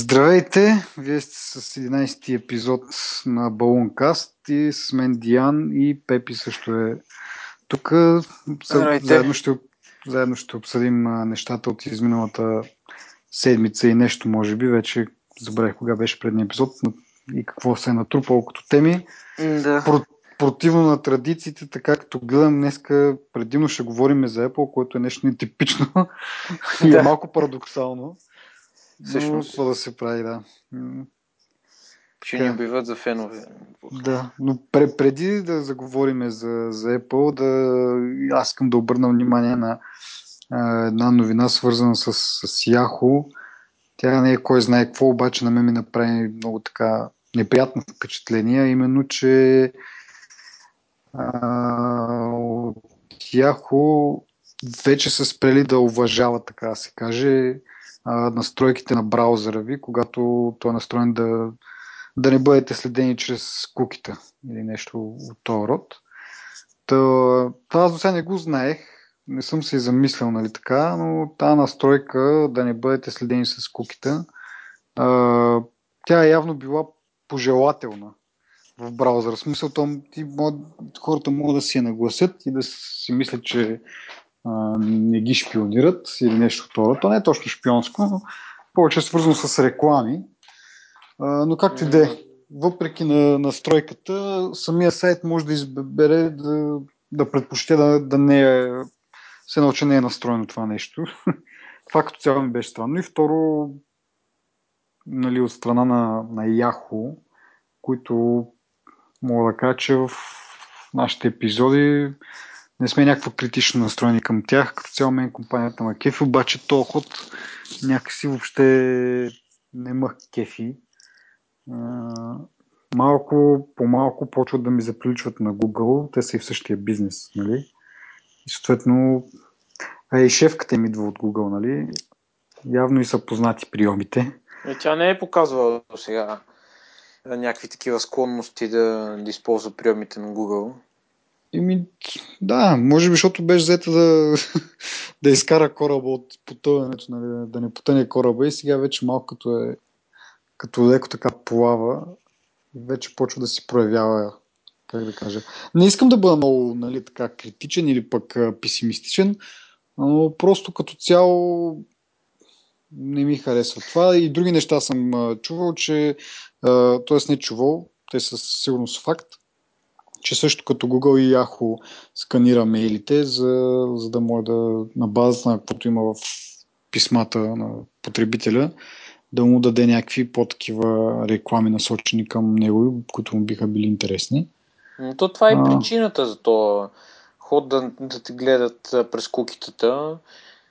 Здравейте! Вие сте с 11-ти епизод на Балункаст и с мен Диан и Пепи също е тук. Заедно ще, заедно ще обсъдим нещата от изминалата седмица и нещо, може би. Вече забравих кога беше предния епизод и какво се е натрупало като теми. Да. Про, противно на традициите, така като гледам днеска, предимно ще говорим за Apple, което е нещо нетипично и е малко парадоксално. Всъщност. какво да се прави, да. Ще ни убиват за фенове. Да, но пре, преди да заговорим за, за Apple, да, аз искам да обърна внимание на а, една новина, свързана с, с Yahoo. Тя не е кой знае какво, обаче на мен ми направи много така неприятно впечатление, именно, че а, от Yahoo вече са спрели да уважават, така да се каже, а, настройките на браузъра ви, когато той е настроен да, да не бъдете следени чрез кукита или нещо от този род. Та, това аз до сега не го знаех, не съм се и замислял, нали така, но тази настройка да не бъдете следени с кукита, а, тя е явно била пожелателна в браузъра. В смисъл, то, ти, хората могат да си я нагласят и да си мислят, че не ги шпионират или нещо второ. То не е точно шпионско, но повече е свързано с реклами. Но както и да е, въпреки на настройката, самия сайт може да избере да, да предпочете да, да не е, се научи не е настроено това нещо. това като цяло ми беше странно. И второ, нали, от страна на, на Yahoo, които мога да кажа, че в нашите епизоди не сме някакво критично настроени към тях. Като цяло мен компанията ма кефи, обаче то ход някакси въобще не мъх кефи. Малко по малко почват да ми заприличват на Google. Те са и в същия бизнес, нали? И съответно, а и шефката им идва от Google, нали? Явно и са познати приемите. И тя не е показвала до сега някакви такива склонности да, да използва приемите на Google. Да, може би, защото беше взета да, да изкара кораба от потъването, нали, да не потъне кораба и сега вече малко като е като леко така плава, вече почва да си проявява, как да кажа. Не искам да бъда много нали, така критичен или пък песимистичен, но просто като цяло не ми харесва това. И други неща съм чувал, че т.е. не чувал, те са сигурност факт, че също като Google и Yahoo сканира мейлите, за, за да може да на базата на каквото има в писмата на потребителя, да му даде някакви по-такива реклами насочени към него, които му биха били интересни. То това е а... причината за то ход да, да те гледат през кукитата.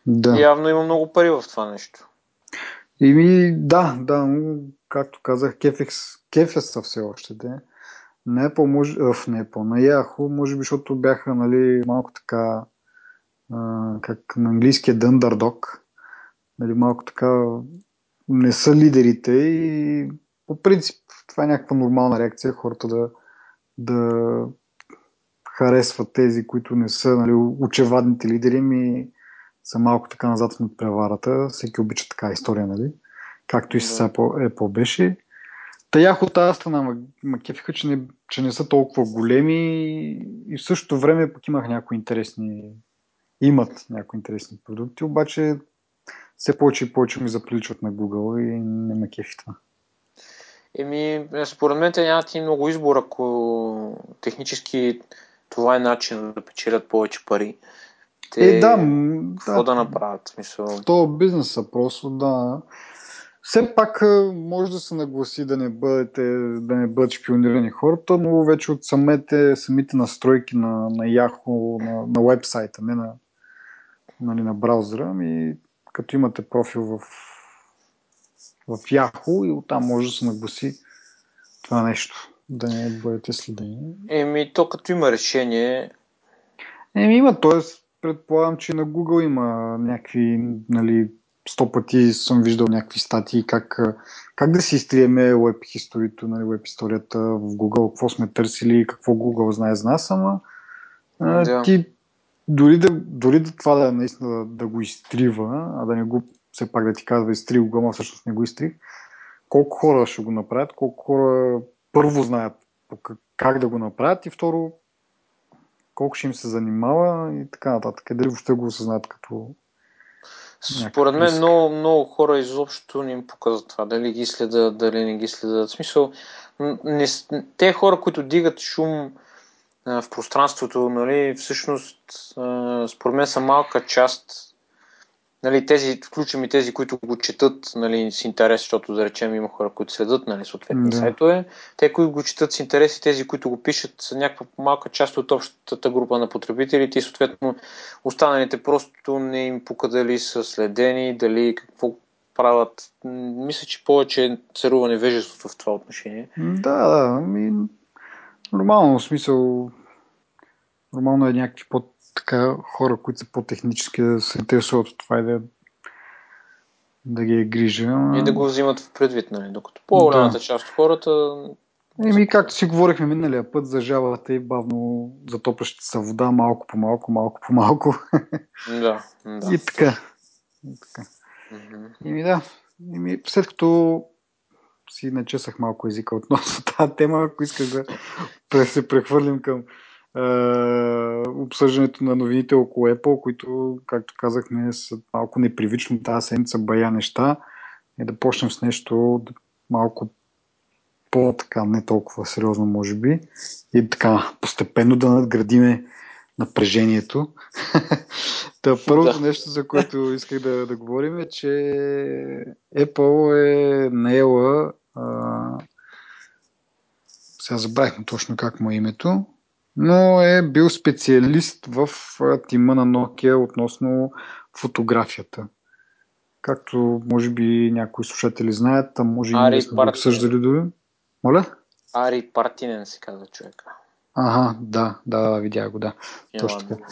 Да. Явно има много пари в това нещо. Ими, да, да, както казах, кефекс, кефес са все още, да. На Apple, може, в не Apple, на Yahoo, може би, защото бяха нали, малко така, а, как на английския Dunderdog, нали, малко така не са лидерите и по принцип това е някаква нормална реакция хората да, да харесват тези, които не са нали, очевадните лидери, ми са малко така назад в преварата. Всеки обича така история, нали? Както и с Apple, Apple беше. Таях от тази страна ма кефиха, че не, че не са толкова големи и в същото време пък имах някои интересни имат някои интересни продукти, обаче все повече и повече ми заприличват на Google и не ме кефи това. Еми, според мен те нямат и много избор, ако технически това е начин да печелят повече пари. Те е, да, какво да, да направят? Смисъл? В този бизнес са просто, да. Все пак може да се нагласи да не, бъдете, да не бъдат шпионирани хората, но вече от самите, самите настройки на, на Yahoo, на, на вебсайта, не на, нали, на браузъра, ми като имате профил в, в Yahoo и оттам може да се нагласи това нещо, да не бъдете следени. Еми, то като има решение... Еми, има, т.е. предполагам, че на Google има някакви, нали, сто пъти съм виждал някакви статии как, как да си изтриеме веб историята, нали, веб историята в Google, какво сме търсили, какво Google знае за нас, ама да. ти дори да, дори да това да е наистина да, да го изтрива, а да не го все пак да ти казва изтри Google, а всъщност не го изтри, колко хора ще го направят, колко хора първо знаят как да го направят и второ колко ще им се занимава и така нататък. Дали въобще го осъзнат като според мен много, много хора изобщо не им показват това. Дали ги следят, дали не ги следят. В смисъл, не, те хора, които дигат шум а, в пространството, нали, всъщност, а, според мен са малка част нали, тези, включвам и тези, които го четат нали, с интерес, защото да речем има хора, които следят нали, съответни да. сайтове. Те, които го четат с интерес и тези, които го пишат, са някаква малка част от общата група на потребителите и съответно останалите просто не им пука дали са следени, дали какво правят. Мисля, че повече царува невежеството в това отношение. Да, да. Ми, нормално, в смисъл нормално е някакви по така хора, които са по-технически да се интересуват от това и да, да ги е грижа. И да го взимат в предвид, нали? Докато по-голямата да. част от хората Еми, както си говорихме миналия път за жабата и бавно затоплящата се вода, малко по малко, малко по малко. Да, да. И така. И така. Mm-hmm. Еми да, Еми, след като си начесах малко езика относно тази тема, ако искаш да се прехвърлим към обсъждането на новините около Apple, които, както казахме, са малко непривично тази седмица бая неща и да почнем с нещо малко по-така, не толкова сериозно, може би, и така постепенно да надградиме напрежението. Та, първото да. нещо, за което исках да, да говорим е, че Apple е наела а... сега забравихме точно как му е името, но е бил специалист в тима на Nokia относно фотографията. Както може би някои слушатели знаят, а може и ние сме обсъждали дори. Моля? Ари Партинен се казва човека. Ага, да, да, видях го, да. Няма Точно така.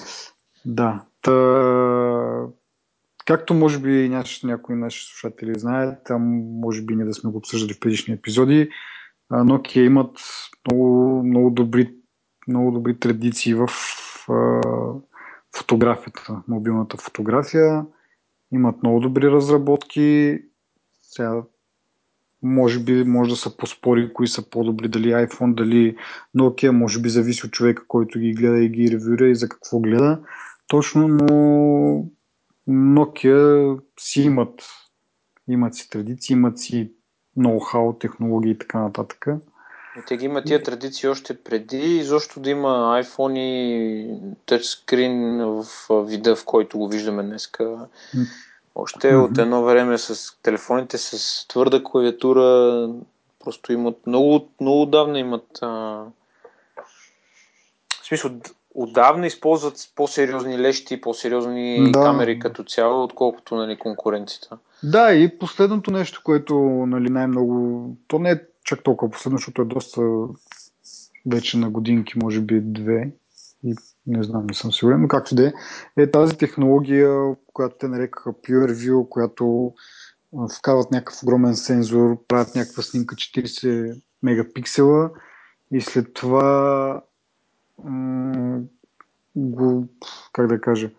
Да. Та, както може би някои наши слушатели знаят, там може би не да сме го обсъждали в предишни епизоди, Nokia имат много, много добри много добри традиции в а, фотографията, мобилната фотография. Имат много добри разработки. Сега, може би може да се поспори кои са по-добри, дали iPhone, дали Nokia, може би зависи от човека, който ги гледа и ги ревюра и за какво гледа. Точно, но Nokia си имат, имат си традиции, имат си ноу-хау, технологии и така нататък. Те ги има тия традиции още преди, защо да има iPhone и тъчскрин в вида, в който го виждаме днеска. Още mm-hmm. от едно време с телефоните с твърда клавиатура просто имат много, много отдавна имат а... в смисъл отдавна използват по-сериозни лещи, по-сериозни да. камери като цяло, отколкото нали, конкуренцията. Да, и последното нещо, което нали, най-много, то не е чак толкова последно, защото е доста вече на годинки, може би две. И не знам, не съм сигурен, но както да е, е тази технология, която те нарекаха PureView, която вкарват някакъв огромен сензор, правят някаква снимка 40 мегапиксела и след това го, как да кажа,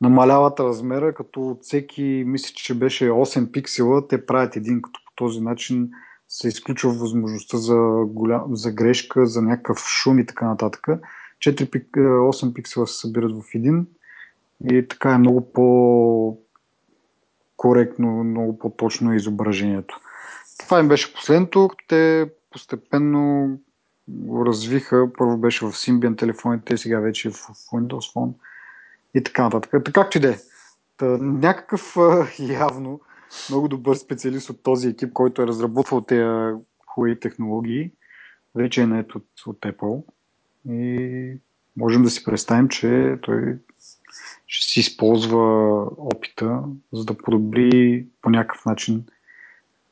намаляват размера, като от всеки, мисля, че беше 8 пиксела, те правят един, като по този начин се изключва възможността за, голям, за грешка, за някакъв шум и така нататък. 4-8 пиксела се събират в един и така е много по коректно, много по-точно изображението. Това им беше последното, те постепенно го развиха. Първо беше в Symbian телефоните, сега вече в Windows Phone и така нататък. Така както и е. Някакъв явно много добър специалист от този екип, който е разработвал тези хубави технологии, вече е нет от, от Apple. И можем да си представим, че той ще си използва опита, за да подобри по някакъв начин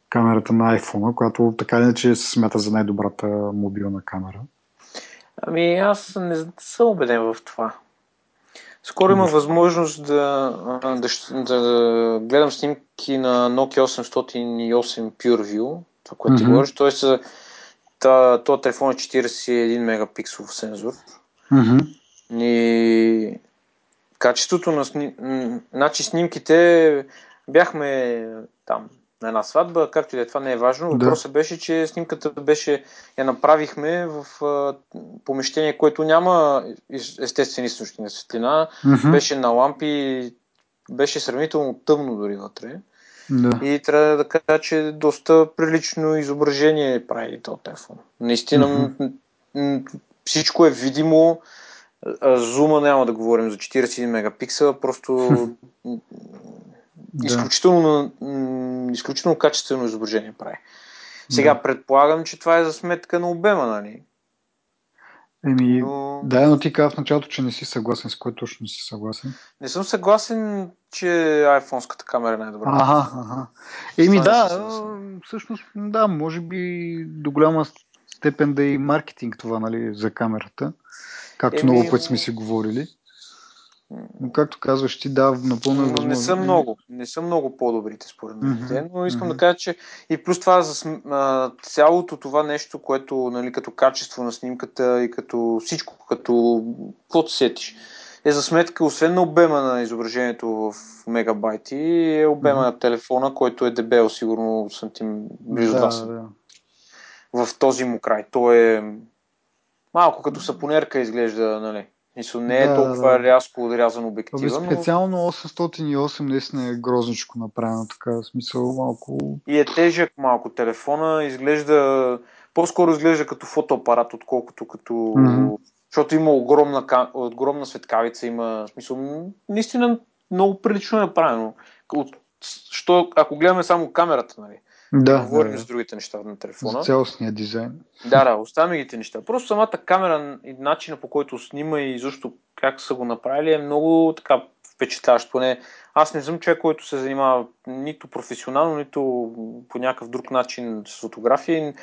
камерата на iPhone, която така иначе се смята за най-добрата мобилна камера. Ами аз не съм убеден в това. Скоро има възможност да, да, да гледам снимки на Nokia 808 PureView, това, което mm-hmm. ти говориш. Тоест, този телефон е 41 мегапикселов сензор. Mm-hmm. И качеството на сним... значи снимките бяхме там на една сватба, както и да е, това не е важно. Въпросът да. беше, че снимката беше, я направихме в а, помещение, което няма естествени източник на светлина, mm-hmm. беше на лампи, беше сравнително тъмно дори вътре. Да. И трябва да кажа, че доста прилично изображение прави този телефон. Наистина mm-hmm. всичко е видимо. Зума няма да говорим за 41 мегапиксела, просто да. изключително, изключително качествено изображение прави. Сега да. предполагам, че това е за сметка на обема, нали? Еми, но... да, но ти каза в началото, че не си съгласен, с което точно не си съгласен. Не съм съгласен, че iPhone-ската камера е най-добра. Ага, ага. Еми да, всъщност, да, може би до голяма степен да е и маркетинг това, нали, за камерата. Както Еми... много пъти сме си говорили. Но както казваш, ти да, напълно е възможно. Не са много, не са много по-добрите според мен. Mm-hmm. Но искам mm-hmm. да кажа, че и плюс това за а, цялото това нещо, което нали, като качество на снимката и като всичко, като каквото сетиш, е за сметка, освен на обема на изображението в мегабайти, е обема mm-hmm. на телефона, който е дебел, сигурно сантим близо да, 2 да. В този му край. Той е малко като сапонерка изглежда, нали? Мисъл, не е да, толкова да, рязко отрязан обектива. Но... Специално 808 наистина е грозничко направено, така в смисъл малко... И е тежък малко телефона, изглежда... По-скоро изглежда като фотоапарат, отколкото като... Mm-hmm. Защото има огромна, огромна светкавица, има смисъл... Наистина много прилично е направено. От... Що, ако гледаме само камерата, нали? Да, говорим да, за другите неща на телефона. За цялостния дизайн. Да, да, оставяме ги неща. Просто самата камера и начина по който снима и защо как са го направили е много така впечатляващ. Поне аз не съм човек, който се занимава нито професионално, нито по някакъв друг начин с фотографии.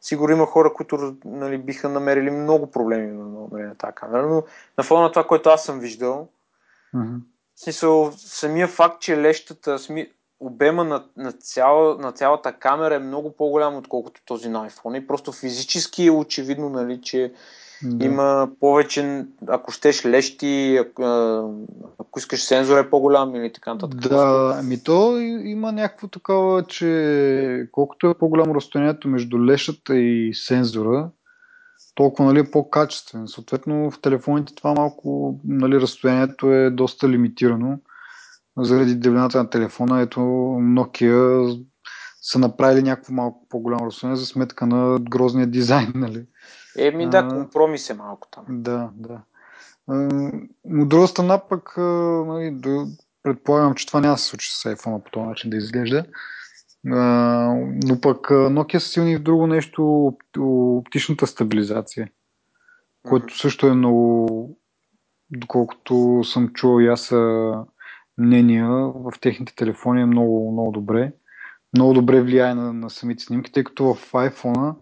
Сигурно има хора, които нали, биха намерили много проблеми на, на, на тази камера, но на фона на това, което аз съм виждал, mm-hmm. смисъл, самия факт, че лещата, сми, обема на, на, цяла, на цялата камера е много по-голям, отколкото този на iPhone. И просто физически е очевидно, нали, че да. има повече, ако щеш лещи, ако, ако искаш сензор е по-голям или така нататък. Да, ами то има някакво такова, че колкото е по-голямо разстоянието между лещата и сензора, толкова нали, е по-качествен. Съответно в телефоните това малко нали, разстоянието е доста лимитирано заради дебелината на телефона. Ето Nokia са направили някакво малко по-голямо разстояние за сметка на грозния дизайн, нали? Еми да, компромис е малко там. Да, да. От друга страна пък, нали, предполагам, че това няма да се случи с iPhone по този начин да изглежда. Но пък Nokia са силни в друго нещо, оптичната стабилизация, което също е много, доколкото съм чувал и аз мнения в техните телефони е много, много добре. Много добре влияе на, на самите снимки, тъй като в iPhone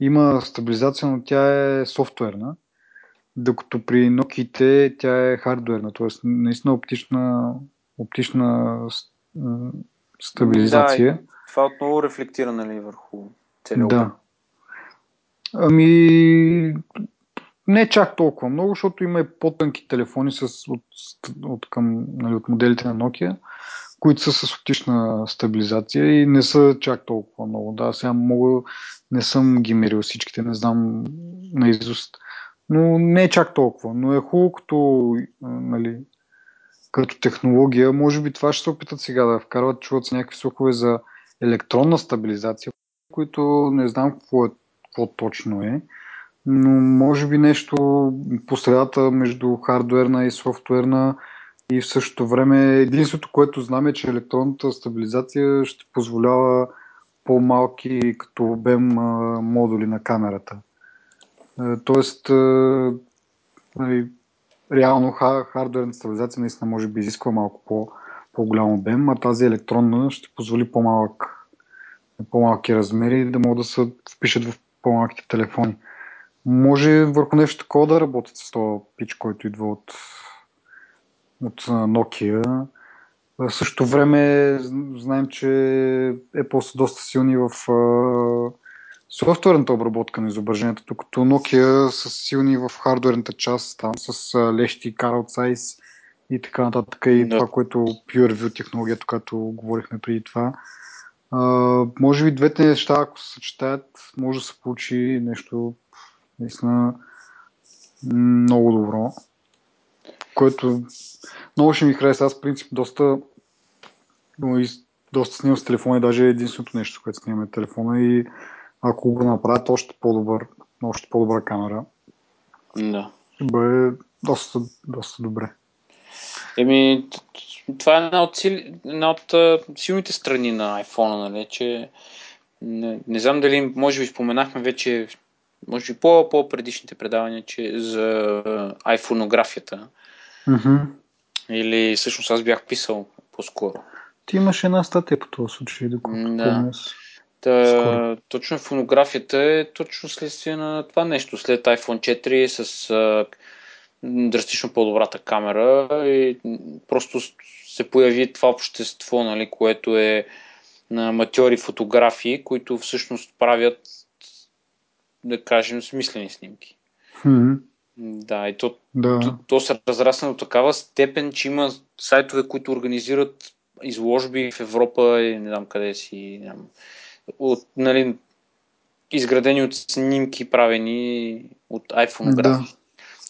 има стабилизация, но тя е софтуерна, докато при Nokia тя е хардуерна, т.е. наистина оптична, оптична стабилизация. Да, това отново рефлектира нали, върху целия Да. Ами, не чак толкова много, защото има и по-тънки телефони с, от, от, към, нали, от моделите на Nokia, които са с оптична стабилизация и не са чак толкова много. Да, сега мога, не съм ги мерил всичките, не знам на изуст. Но не е чак толкова. Но е хубаво като, нали, като технология. Може би това ще се опитат сега да вкарват, чуват се някакви слухове за електронна стабилизация, които не знам какво, е, какво точно е но може би нещо по средата между хардуерна и софтуерна и в същото време единството, което знам е, че електронната стабилизация ще позволява по-малки като обем модули на камерата. Е, тоест, е, нали, реално хардуерната стабилизация наистина може би изисква малко по, по-голям обем, а тази електронна ще позволи по-малък, по-малки размери да могат да се впишат в по-малките телефони може върху нещо такова да работят с този пич, който идва от, от Nokia. В същото време знаем, че Apple са доста силни в софтуерната обработка на изображението, докато Nokia са силни в хардуерната част, там с лещи, Carl Zeiss и така нататък. И да. това, което PureView технологията, която говорихме преди това. А, може би двете неща, ако се съчетаят, може да се получи нещо наистина много добро. Което много ще ми хареса. Аз, в принцип, доста, доста снимам с телефона и даже е единственото нещо, което снимаме телефона и ако го направят още по-добър, още по-добра камера, да. ще бъде доста, доста добре. Еми, това е една от, сили, една от силните страни на iPhone, нали, че не, не знам дали, може би споменахме вече, може би по, по-предишните предавания, че за iPhoneографията. Mm-hmm. Или всъщност аз бях писал по-скоро. Ти имаш една статия по този случай, доколкото да. Та, точно фонографията е точно следствие на това нещо. След iPhone 4 с а, драстично по-добрата камера и просто се появи това общество, нали, което е на аматьори фотографии, които всъщност правят, да кажем, смислени снимки. Mm-hmm. Да, и то, да. то, то се разрасна до такава степен, че има сайтове, които организират изложби в Европа и не знам къде си. Не знам, от, нали, изградени от снимки, правени от iPhone графи. Да.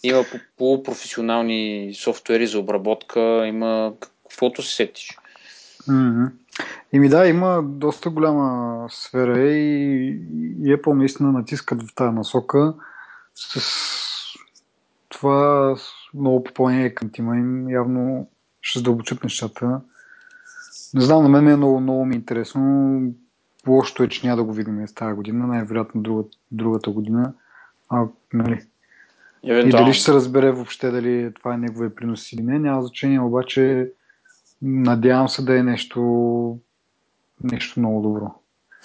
Има полупрофесионални софтуери за обработка, има каквото се сетиш. Mm-hmm. Ими да, има доста голяма сфера и, и Apple наистина натискат в тази насока с това много попълнение към тима им явно ще задълбочат нещата. Не знам, на мен е много, много ми е интересно. Лошото е, че няма да го видим тази година, най-вероятно другата, другата година. А, нали, и дали ще се разбере въобще дали това е неговия принос или не, няма значение, обаче надявам се да е нещо, нещо много добро.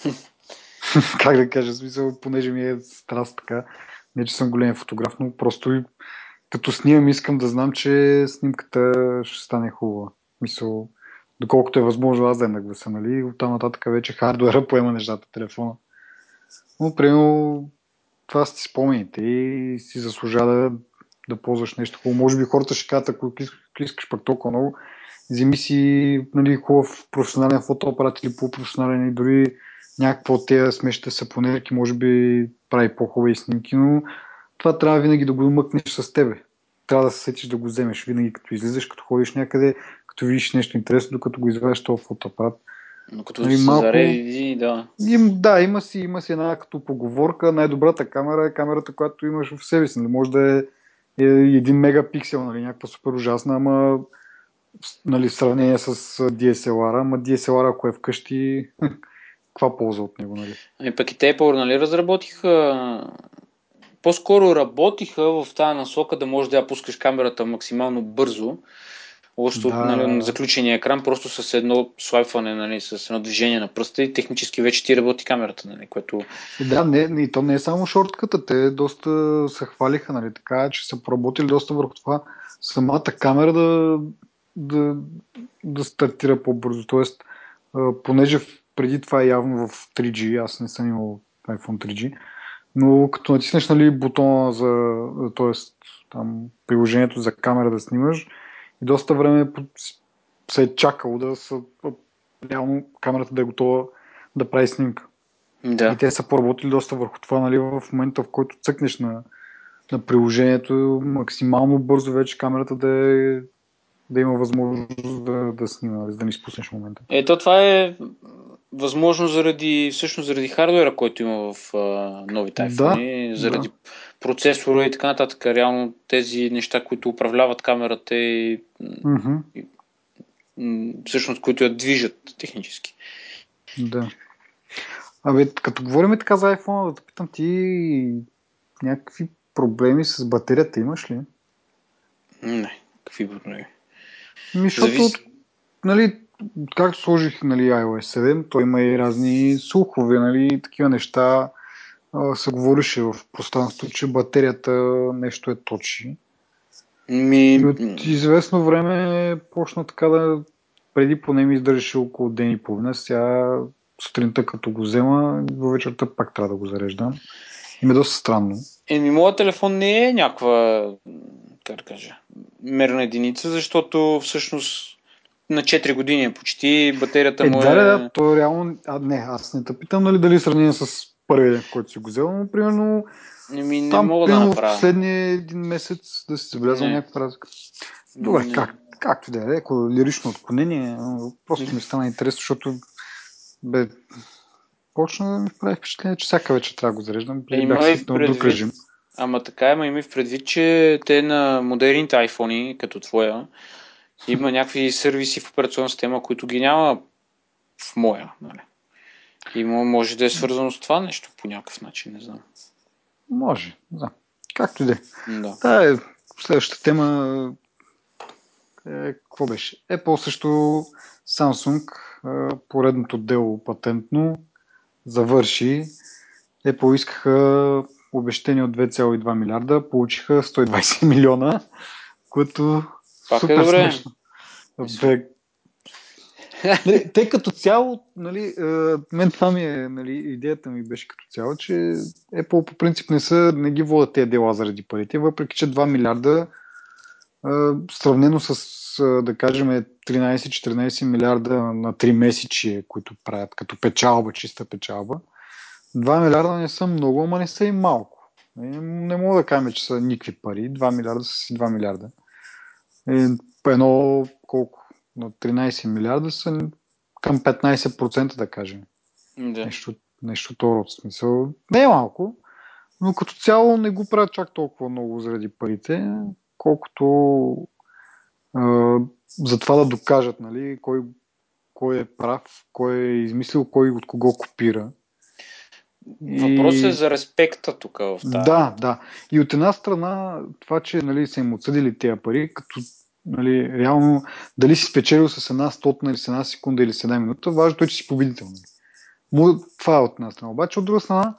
как да кажа, смисъл, понеже ми е страст така, не че съм голям фотограф, но просто като снимам искам да знам, че снимката ще стане хубава. Мисъл, доколкото е възможно аз да я нагласа, нали? Оттам нататък вече хардуера поема нещата телефона. Но, примерно, това си спомените и си заслужава да, да ползваш нещо хубаво. Може би хората ще кажат, ако искаш пък толкова много, вземи си нали, хубав професионален фотоапарат или полупрофесионален и дори някакво от тези смешните сапонерки може би прави по-хубави снимки, но това трябва винаги да го мъкнеш с тебе. Трябва да се сетиш да го вземеш винаги, като излизаш, като ходиш някъде, като видиш нещо интересно, докато го извадиш този фотоапарат. Но като нали, малко... зареди, да. Им, да, има си, има си една като поговорка. Най-добрата камера е камерата, която имаш в себе си. Нали? Може да е, е един мегапиксел, нали? някаква супер ужасна, ама нали, в сравнение с DSLR, ама DSLR, ако е вкъщи, каква полза от него, нали? Ами пък и те, нали, разработиха по-скоро работиха в тази насока да можеш да я пускаш камерата максимално бързо, още да. нали, на заключения екран, просто с едно слайфване, нали, с едно движение на пръста и технически вече ти работи камерата, нали, което... Да, не, и то не е само шортката, те доста се хвалиха, нали, така, че са поработили доста върху това самата камера да, да, да стартира по-бързо. Тоест, понеже преди това е явно в 3G, аз не съм имал iPhone 3G, но като натиснеш нали, бутона за, т.е. там приложението за камера да снимаш, и доста време се е чакало да са, реално камерата да е готова да прави снимка. Да. И те са поработили доста върху това, нали, в момента в който цъкнеш на, на приложението, максимално бързо вече камерата да е да има възможност да, да снима, да не изпуснеш момента. Ето това е възможно заради, всъщност заради хардуера, който има в а, новите iPhone, да, заради да. процесора и така нататък. Реално тези неща, които управляват камерата и, mm-hmm. и всъщност, които я движат технически. Да. Абе, като говорим така за iPhone, да питам ти някакви проблеми с батерията имаш ли? Не, какви проблеми? Ми, защото, Завис... нали, както сложих нали, iOS 7, той има и разни слухове, нали, такива неща. А, се говорише в пространството, че батерията нещо е точи. Ми... И от известно време почна така да преди поне ми издържаше около ден и половина. Сега сутринта като го взема, до вечерта пак трябва да го зареждам. И ми е доста странно. Еми, моят телефон не е някаква, как да кажа, мерна единица, защото всъщност на 4 години почти, батерията е, му е... Да, да, да, то е реално... А, не, аз не те питам нали, дали сравнение с първия който си го взел, но примерно не, ми, не там, мога примерно, да направя. последния един месец да си забелязал някаква разлика. Добре, Не. как, както да е, ако лирично отклонение, просто ми стана интересно, защото бе, почна да ми прави впечатление, че всяка вечер трябва да го зареждам. Преди Има бях и свикнал друг предвид- режим. Ама така има и в предвид, че те на модерните iPhone, като твоя, има някакви сервиси в операционна система, които ги няма в моя. Нали? И мо- може да е свързано с това нещо по някакъв начин, не знам. Може, да. Както и да е. Да. Е, следващата тема е, какво беше? Apple също Samsung, е, поредното дело патентно, завърши. Apple искаха обещания от 2,2 милиарда, получиха 120 милиона, което Пак е супер добре. смешно. Бе, те като цяло, нали, е, мен това ми е, нали, идеята ми беше като цяло, че Apple по принцип не, са, не ги водят тези дела заради парите, въпреки че 2 милиарда е, сравнено с, е, да кажем, 13-14 милиарда на 3 месечи, които правят като печалба, чиста печалба. 2 милиарда не са много, ама не са и малко. Не, не мога да кажем, че са никакви пари. 2 милиарда са си 2 милиарда. Е, едно колко? На 13 милиарда са към 15%, да кажем. Да. Нещо, нещо то род смисъл. Не е малко, но като цяло не го правят чак толкова много заради парите, колкото а, за това да докажат нали, кой, кой е прав, кой е измислил, кой от кого копира. Въпросът е за респекта тук в тази. Да, да. И от една страна, това, че нали, са им отсъдили тези пари, като нали, реално дали си спечелил с една стотна или с една секунда или с една минута, важното е, че си победител. Нали. Това е от една страна. Обаче от друга страна,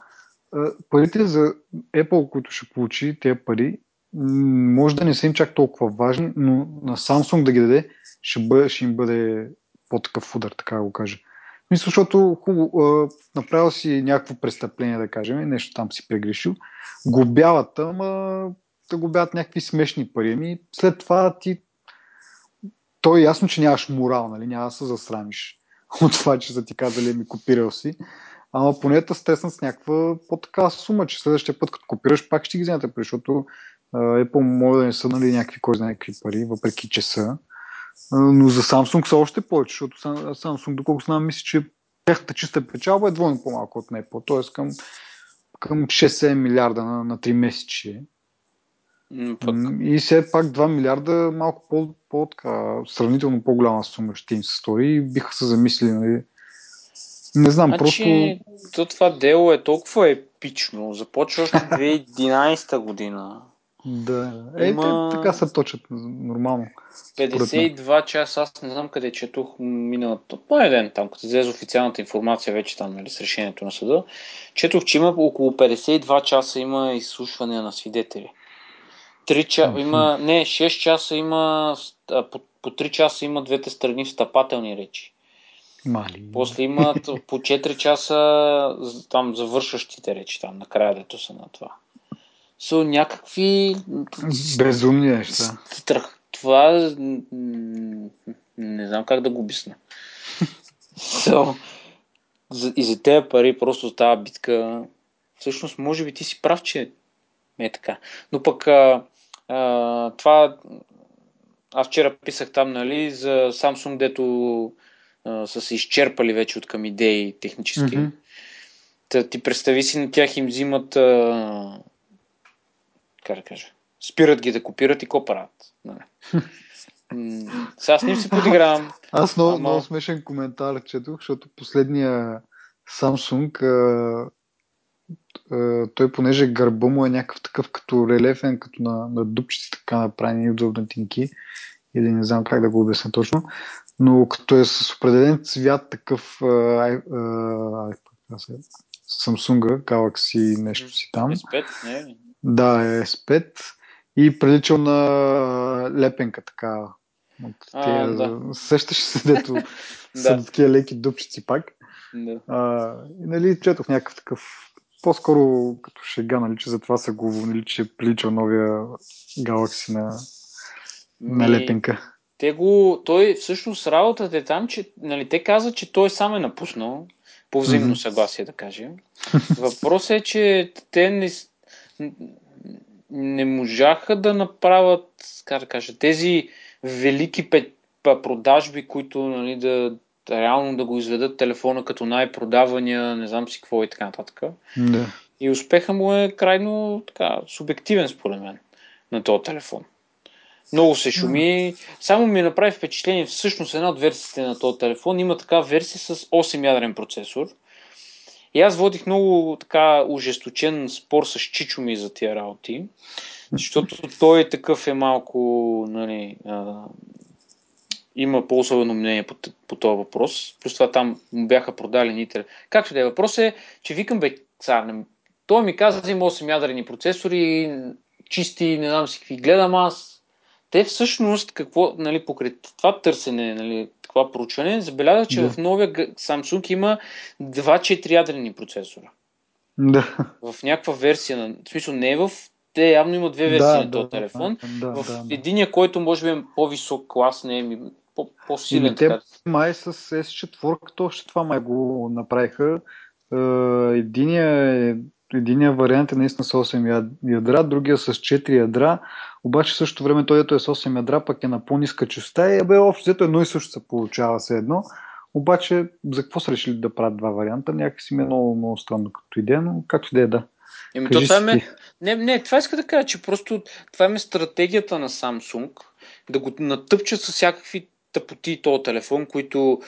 парите за Apple, които ще получи тези пари, може да не са им чак толкова важни, но на Samsung да ги даде, ще, бъде, ще им бъде по-такъв удар, така да го кажа. Мисля, защото хубаво, направил си някакво престъпление, да кажем, нещо там си прегрешил, губяват, ама да губят някакви смешни пари. Ами след това ти то е ясно, че нямаш морал, нали? няма да се засрамиш от това, че са ти казали ми копирал си. Ама поне те стреснат с някаква по-така сума, че следващия път, като копираш, пак ще ги вземете, защото Apple може да не са нали, някакви, кой знае какви пари, въпреки че са. Но за Samsung са още повече, защото Sam- Samsung, доколко знам, мисля, че тяхната чиста печалба е двойно по-малко от Apple, т.е. към, към 6-7 милиарда на, на 3 месечи. М, Пък, М, И все пак 2 милиарда, малко по, по така, сравнително по-голяма сума ще им се стори и биха се замислили, нали? Не знам, просто... Значи, то това дело е толкова епично. Започва още 2011 година. Да. Е, Има- те, така се точат нормално. според мен. 52 часа, аз не знам къде четох миналата, поне ден там, като излезе официалната информация вече там, нали, с решението на съда, четох, че има около 52 часа има изслушване на свидетели. 3 ча... Мгм. има, не, 6 часа има, по, по 3 часа има двете страни встъпателни речи. Мали. После имат по 4 часа там завършващите речи, там накрая дето са на това. Са някакви Безумни неща. страх. Това не знам как да го обясня. so, и за тези пари просто става битка. Всъщност, може би ти си прав, че е така. Но пък а, а, това аз вчера писах там, нали, за Samsung, дето а, са се изчерпали вече от към идеи технически. Мгм. Та ти представи си, на тях им взимат а, как да кажа, спират ги да копират и какво правят. Нали? Сега с ним се подигравам. Аз много, Ама- много смешен коментар четох, защото последния Samsung, а, а, той понеже гърба му е някакъв такъв като релефен, като на, на дупчици, така направени удобнатинки, или не знам как да го обясня точно, но като е с определен цвят такъв а, а, се- Samsung Galaxy нещо си там. S5, не? Да, е S5 и приличал на лепенка така. От А, тия, да. Сещаш се, дето са такива леки дупчици пак. Да. А, и, нали, четох някакъв такъв по-скоро като шега, нали, че затова са го уволнили, че е приличал новия Galaxy на, на лепенка. те го, той всъщност работата е там, че нали, те казват, че той сам е напуснал, по взаимно съгласие да кажем. Въпросът е, че те не, не можаха да направят, как да кажа, тези велики продажби, които нали, да, реално да го изведат телефона като най-продавания, не знам си какво и така нататък. Да. И успеха му е крайно така, субективен, според мен, на този телефон. Много се шуми. Само ми направи впечатление, всъщност една от версиите на този телефон има така версия с 8 ядрен процесор. И аз водих много така ужесточен спор с Чичо ми за тия работи, защото той такъв е малко, нали, а, има по-особено мнение по, по този въпрос. Плюс това там му бяха продали нитер. Както да е, въпрос е, че викам бе, цар, той ми каза, има 8 ядрени процесори, чисти, не знам си какви. Гледам аз. Те всъщност, какво, нали, покрай това търсене, нали, това проучване, забелязах, че да. в новия Samsung има 2-4 ядрени процесора. Да. В някаква версия, на, в смисъл не е в те явно имат две версии да, на този да, телефон. Да, в да, единия, който може би е по-висок клас, не е по- по-силен. И те май с S4, още това май го направиха. Единия е единия вариант е наистина с 8 ядра, другия с 4 ядра, обаче в същото време той ето е с 8 ядра, пък е на по-ниска частота и бе общо взето едно и също се получава се едно. Обаче за какво са решили да правят два варианта? Някакси ми е много, много странно като идея, но както и да е да. Еми, то това ме... Не, не, това иска да кажа, че просто това е стратегията на Samsung да го натъпчат с всякакви тъпоти този телефон, които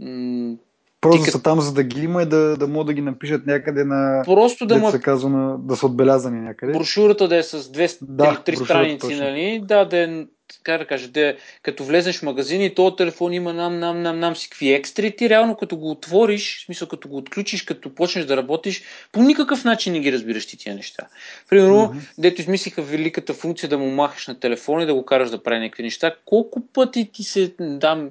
м- Просто са там, за да ги има и да, да могат да ги напишат някъде на... Просто да, му... се казва, на, да са отбелязани някъде. Брошурата да е с две да, три страници, точно. нали? Да, да е, как да кажа, да е, като влезеш в магазин и този телефон има нам, нам, нам, нам си какви екстри, ти реално като го отвориш, в смисъл като го отключиш, като почнеш да работиш, по никакъв начин не ги разбираш ти тия неща. Примерно, mm-hmm. дето измислиха великата функция да му махаш на телефона и да го караш да прави някакви неща, колко пъти ти се дам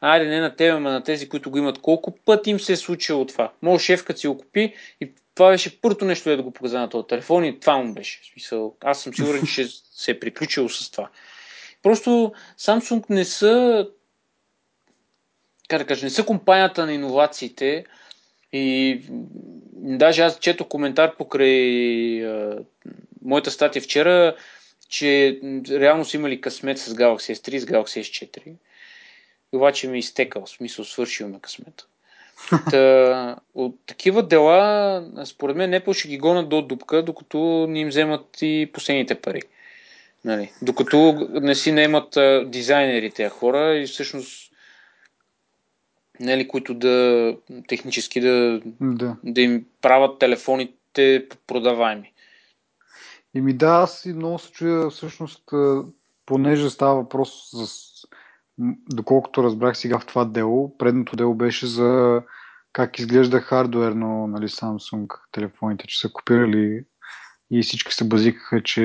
айде не на тебе, но на тези, които го имат, колко пъти им се е случило това. Моят шеф, като си го купи, и това беше първото нещо, да го показа на този телефон и това му беше. В смисъл, аз съм сигурен, че се е приключило с това. Просто Samsung не са как да кажа, не са компанията на иновациите и даже аз чето коментар покрай а, моята статия вчера, че реално са имали късмет с Galaxy S3 и с Galaxy S4 обаче ми е изтекал, в смисъл свършил ме късмета. Та, от такива дела, според мен, Apple ще ги гонят до дупка, докато ни им вземат и последните пари. Нали? Докато не си наемат а хора и всъщност нали, които да технически да, да. да им правят телефоните продаваеми. И ми да, аз и много се чуя всъщност, понеже става въпрос за доколкото разбрах сега в това дело, предното дело беше за как изглежда хардуерно нали, Samsung телефоните, че са копирали и всички се базикаха, че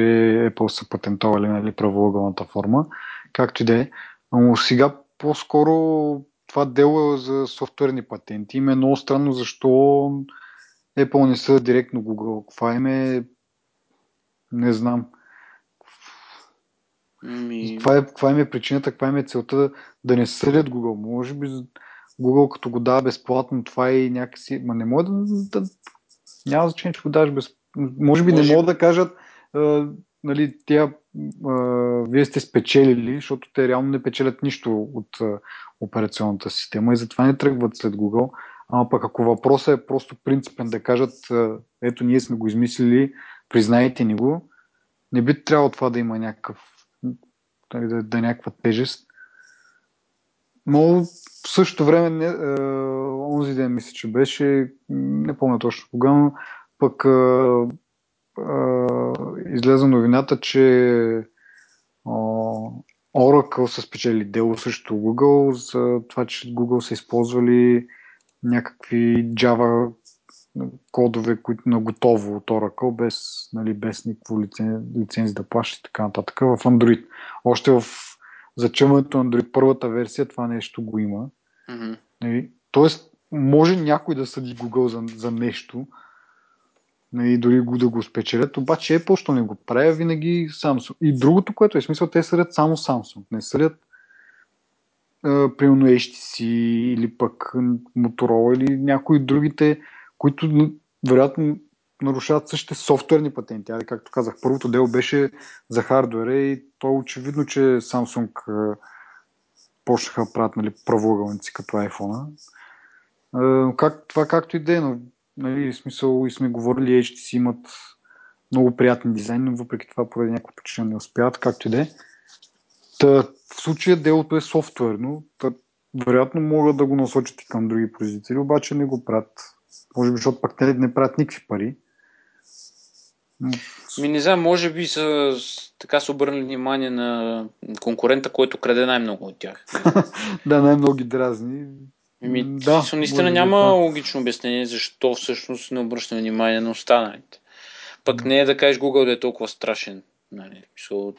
Apple са патентовали нали, правоъгълната форма, както и да е. Но сега по-скоро това дело е за софтуерни патенти. Им е много странно защо Apple не са директно Google. Каква им е... Не знам. Ми... Каква, е, каква е причината, каква е целта да, не съдят Google? Може би Google като го дава безплатно, това е някакси... Ма не може да... да... Няма значение, че го даваш безплатно. Може би Може... не могат да кажат а, нали, тя, а, вие сте спечелили, защото те реално не печелят нищо от а, операционната система и затова не тръгват след Google. Ама пък ако въпросът е просто принципен да кажат, ето ние сме го измислили, признайте ни го, не би трябвало това да има някакъв нали, да, да е някаква тежест. Но в същото време, не, е, онзи ден мисля, че беше, не помня точно кога, но пък е, е, излезе новината, че е, Oracle са спечели дело също Google за това, че Google са използвали някакви Java кодове, които на готово от Oracle, без, нали, без никакво лиценз, лиценз да плаща и така нататък в Android. Още в зачъмването на Android първата версия това нещо го има. Mm-hmm. Нали? Тоест, може някой да съди Google за, за нещо, нали, дори го да го спечелят, обаче Apple, що не го прави, винаги Samsung. И другото, което е смисъл, те съдят само Samsung, не съдят примерно HTC или пък Motorola или някои другите, които вероятно нарушават същите софтуерни патенти. Али, както казах, първото дело беше за хардвера и то е очевидно, че Samsung почнаха да правят нали, правоъгълници като iPhone. Как, това както и да е, но нали, смисъл и сме говорили, HTC имат много приятни дизайни, но въпреки това поради някаква причина не успяват, както и да е. в случая делото е софтуерно, та, вероятно могат да го насочат и към други производители, обаче не го правят. Може би, защото пък те не правят никакви пари. Ми не знам, може би са така са обърнали внимание на конкурента, който краде най-много от тях. да, най-много ги дразни. Ми, да, наистина няма да логично обяснение защо всъщност не обръщаме внимание на останалите. Пък не е да кажеш Google да е толкова страшен. Нали?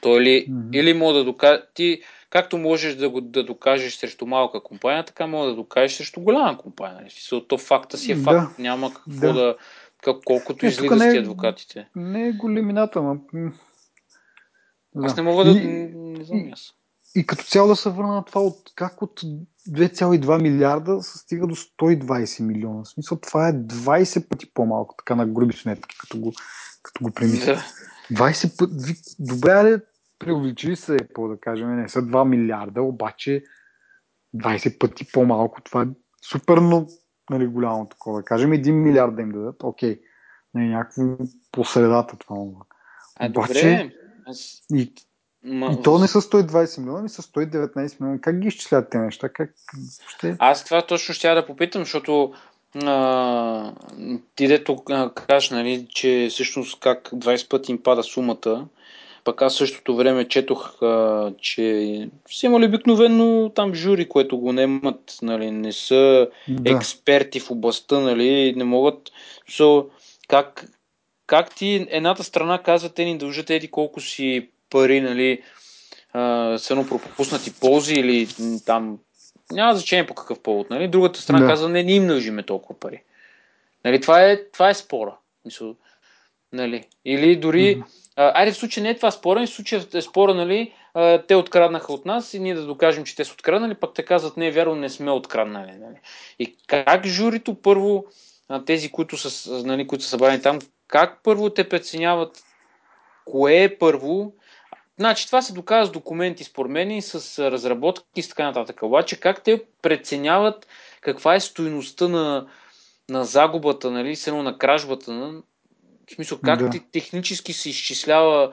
То или, mm-hmm. или мога да докажеш, ти както можеш да го да докажеш срещу малка компания, така мога да докажеш срещу голяма компания. Нали? То факта си е факт. Да. Няма какво да, да как, колкото е, излиза с е- адвокатите. Не е големината, ма... Аз не мога да... И, не знам аз. И, и като цяло да се върна на това, от, как от 2,2 милиарда се стига до 120 милиона. В смисъл, това е 20 пъти по-малко, така на груби сметки, като го, като го премисля. Да. 20 пъти. Добре, да преувеличили се, по да кажем, не са 2 милиарда, обаче 20 пъти по-малко. Това е супер но, нали, голямо такова. Да кажем 1 милиард да им дадат, окей. Не, някакво по средата това. А, обаче, добре. Аз... И, Ма... И то не са 120 милиона, са 119 милиона. Как ги изчислят тези неща? Как... Ще... Аз това точно ще да попитам, защото а, ти дето кажеш, нали, че всъщност как 20 пъти им пада сумата, пък аз същото време четох, а, че си имали обикновено там жури, което го немат, нали, не са да. експерти в областта, нали, не могат. So, как, как ти едната страна казва, те ни дължат еди колко си пари, нали, са пропуснати ползи или там няма значение по какъв повод. Нали? Другата страна да. казва, не, не им дължиме толкова пари. Нали? Това, е, това е спора. Мисъл, нали? Или дори, mm-hmm. а, айде в случай не е това спора, в случай е спора, нали, а, те откраднаха от нас и ние да докажем, че те са откраднали, пък те казват, не е вярно, не сме откраднали. Нали? И как журито първо, тези, които са, нали, които са събрани там, как първо те преценяват кое е първо Значи това се доказва с документи според мен и с разработки и с така нататък. Обаче как те преценяват каква е стоеността на, на загубата, нали, сено на кражбата, на... в смисъл как да. технически се изчислява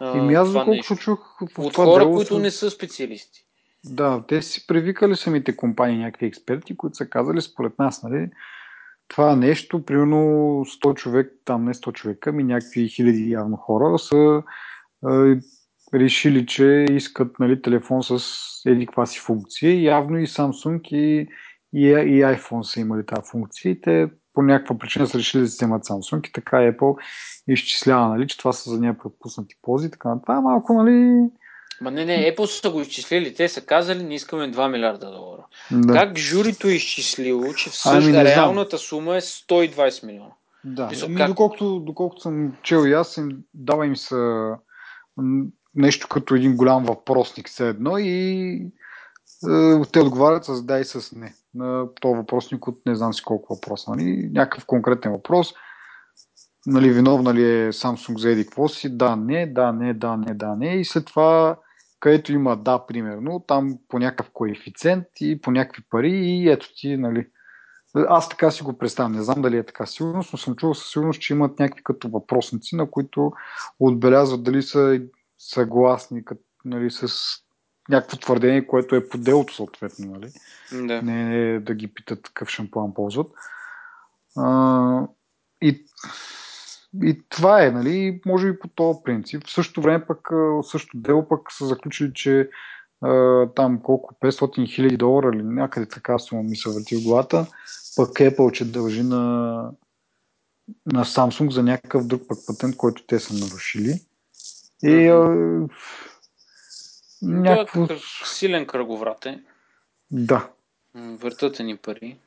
а, Еми аз това нещо. чух от хора, дело, които са... не са специалисти. Да, те си привикали самите компании някакви експерти, които са казали според нас, нали, това нещо, примерно 100 човек, там не 100 човека, ми някакви хиляди явно хора са решили, че искат нали, телефон с еди каква си функция. Явно и Samsung и, и, и iPhone са имали тази функция и те по някаква причина са решили да вземат Samsung и така Apple изчислява, нали, че това са за нея пропуснати ползи. Така, е малко, нали... Ма не, не, Apple са го изчислили. Те са казали, не искаме 2 милиарда долара. Да. Как журито е изчислило, че всъщност ами, реалната сума е 120 милиона? Да, Мисъл, ами, как... доколкото, доколкото съм чел и аз, им, дава им са нещо като един голям въпросник все едно и е, те отговарят с да и с не на този въпросник от не знам си колко въпроса. Нали? Някакъв конкретен въпрос. Нали, виновна ли е Samsung за еди какво си? Да, не, да, не, да, не, да, не. И след това, където има да, примерно, там по някакъв коефициент и по някакви пари и ето ти, нали. Аз така си го представям. Не знам дали е така сигурно, но съм чувал със сигурност, че имат някакви като въпросници, на които отбелязват дали са съгласни като, нали, с някакво твърдение, което е по делото съответно. Нали? Да. Не е да ги питат какъв шампуан ползват. А, и, и това е, нали, може би по този принцип. В същото време пък, също дело пък са заключили, че а, там колко 500 хиляди долара или някъде така сума ми се върти в главата, пък Apple, че дължи на, на Samsung за някакъв друг пък патент, който те са нарушили. И mm-hmm. някакво... Е силен кръговрат е. Да. Въртате ни пари.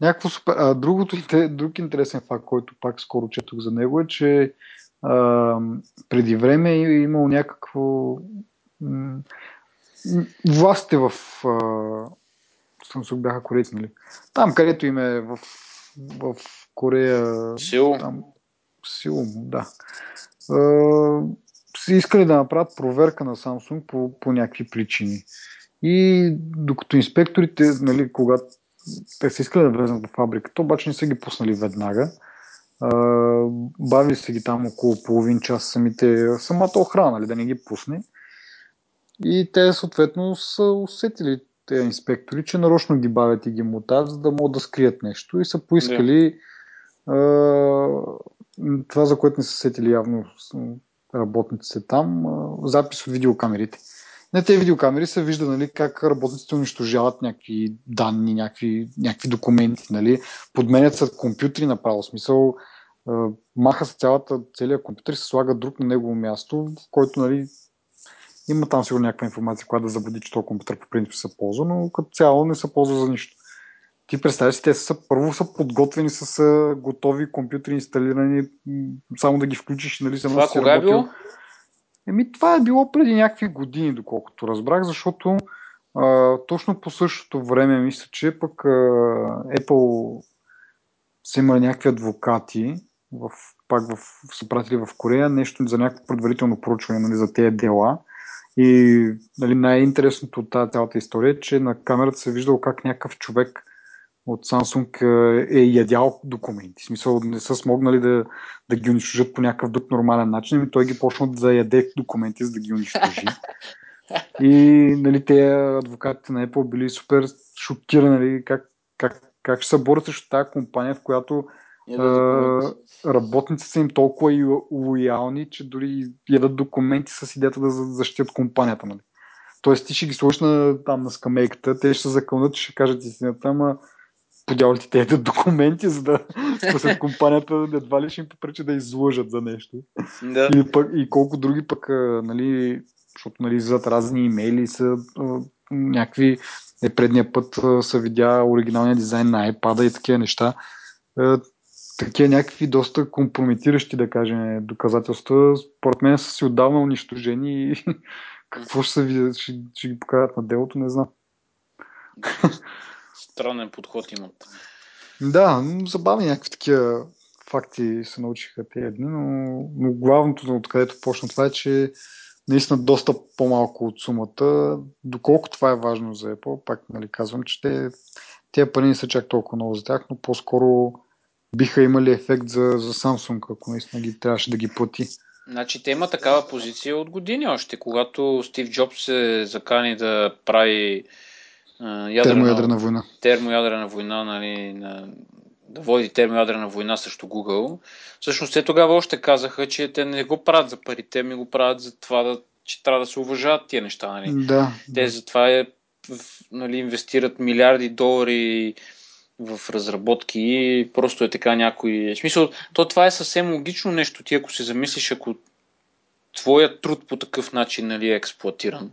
Някакво супер. А, другото, друг интересен факт, който пак скоро четох за него е, че а, преди време е имал някакво властите в Samsung бяха корейци, нали? Там, където им е в, в Корея... Сило. Там, Сило, да. А, си искали да направят проверка на Samsung по, по някакви причини. И докато инспекторите, нали, когато те са искали да влезнат в фабриката, обаче не са ги пуснали веднага. бавили се ги там около половин час самите, самата охрана, нали, да не ги пусне. И те съответно са усетили тези инспектори, че нарочно ги бавят и ги мутат, за да могат да скрият нещо и са поискали yeah. Това, за което не са сетили явно работниците там, запис от видеокамерите. На тези видеокамери се вижда нали, как работниците унищожават някакви данни, някакви, някакви документи, нали, подменят се компютри направо. Смисъл, маха се цялата, целият компютър и се слага друг на негово място, в който нали, има там сигурно някаква информация, която да забуди, че този компютър по принцип се ползва, но като цяло не се ползва за нищо. Ти представяш си, те са, първо са подготвени с готови компютри инсталирани, само да ги включиш, нали, Това кога е било? Еми, това е било преди някакви години, доколкото разбрах, защото а, точно по същото време мисля, че пък а, Apple са имали някакви адвокати, в, пак в, са пратили в Корея, нещо за някакво предварително проучване нали, за тези дела. И нали, най-интересното от тази цялата история е, че на камерата се е виждал как някакъв човек от Samsung е, е ядял документи. В смисъл не са смогнали да, да ги унищожат по някакъв друг нормален начин, и той ги почна да яде документи, за да ги унищожи. И нали, те адвокатите на Apple били супер шокирани нали, как, как, как ще се борят срещу тази компания, в която а, работниците са им толкова и лоялни, че дори ядат документи с идеята да защитят компанията. Нали. Тоест ти ще ги сложиш на, там на скамейката, те ще се закълнат, ще кажат истината, ама подявалите те документи, за да спасят компанията, едва ли ще им попречи да излъжат за нещо. Да. И, пък, и колко други пък, нали, защото нали, зад разни имейли са някакви, е предния път са видя оригиналния дизайн на iPad и такива неща. Такива някакви доста компрометиращи, да кажем, доказателства, според мен са си отдавна унищожени и какво ще се видят, ще, ще ги покажат на делото, не знам. Странен подход имат. Да, забавни някакви такива факти се научиха тези дни, но, но главното, откъдето почна това е, че наистина доста по-малко от сумата. Доколко това е важно за Apple, пак нали, казвам, че те, тези пари не са чак толкова много за тях, но по-скоро биха имали ефект за, за Samsung, ако наистина ги трябваше да ги плати. Значи те има такава позиция от години още, когато Стив Джобс се закани да прави ядрена, термоядрена война. Термоядрена война, нали, на, да води термоядрена война срещу Google. Всъщност те тогава още казаха, че те не го правят за пари, те ми го правят за това, да, че трябва да се уважават тия неща. Нали. Да. Те затова е, нали, инвестират милиарди долари в разработки и просто е така някой... В смисъл, то това е съвсем логично нещо. Ти ако се замислиш, ако твоят труд по такъв начин нали, е експлуатиран.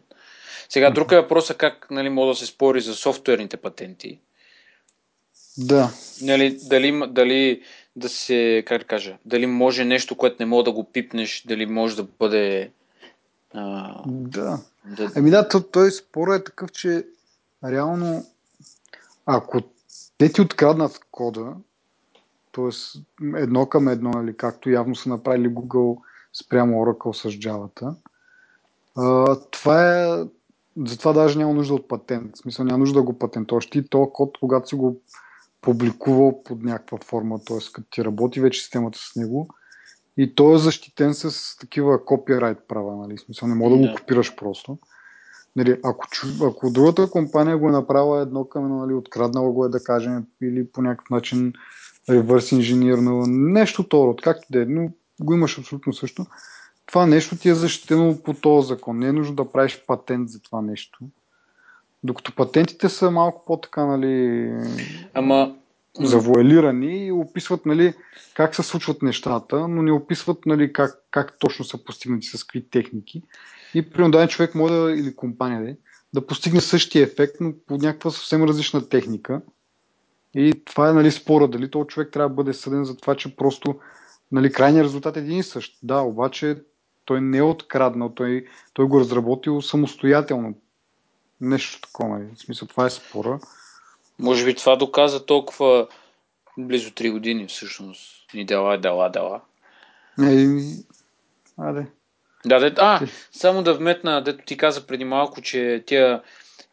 Сега, друг е въпросът как нали, мога да се спори за софтуерните патенти. Да. Нали, дали, дали да се, как да кажа, дали може нещо, което не мога да го пипнеш, дали може да бъде... А, да. да. Еми да, той спор е такъв, че реално ако те ти откраднат кода, т.е. едно към едно, нали, както явно са направили Google спрямо Oracle с Java. Това е затова даже няма нужда от патент. В смисъл няма нужда да го патентуваш. Ти то код, когато си го публикувал под някаква форма, т.е. като ти работи вече системата с него, и той е защитен с такива копирайт права, нали? В смисъл не мога да, да го копираш просто. Нали, ако, ако другата компания го е направила едно към едно, нали, откраднала го е да кажем, или по някакъв начин ревърс инженерно, нещо второ, както да е, но го имаш абсолютно също. Това нещо ти е защитено по този закон. Не е нужно да правиш патент за това нещо. Докато патентите са малко по-така, нали, Ама... завуалирани и описват нали, как се случват нещата, но не описват нали, как, как точно са постигнати с какви техники. И при даден човек може да, или компания да, да постигне същия ефект, но по някаква съвсем различна техника. И това е нали, спора, дали този човек трябва да бъде съден за това, че просто нали, крайният резултат е един и същ. Да, обаче той не е откраднал, той, той го разработил самостоятелно Нещо такова, нали? В смисъл, това е спора. Може би това доказа толкова близо 3 години всъщност. И дела, дела, дела. Е, аде. Да, де, а, само да вметна, дето ти каза преди малко, че тя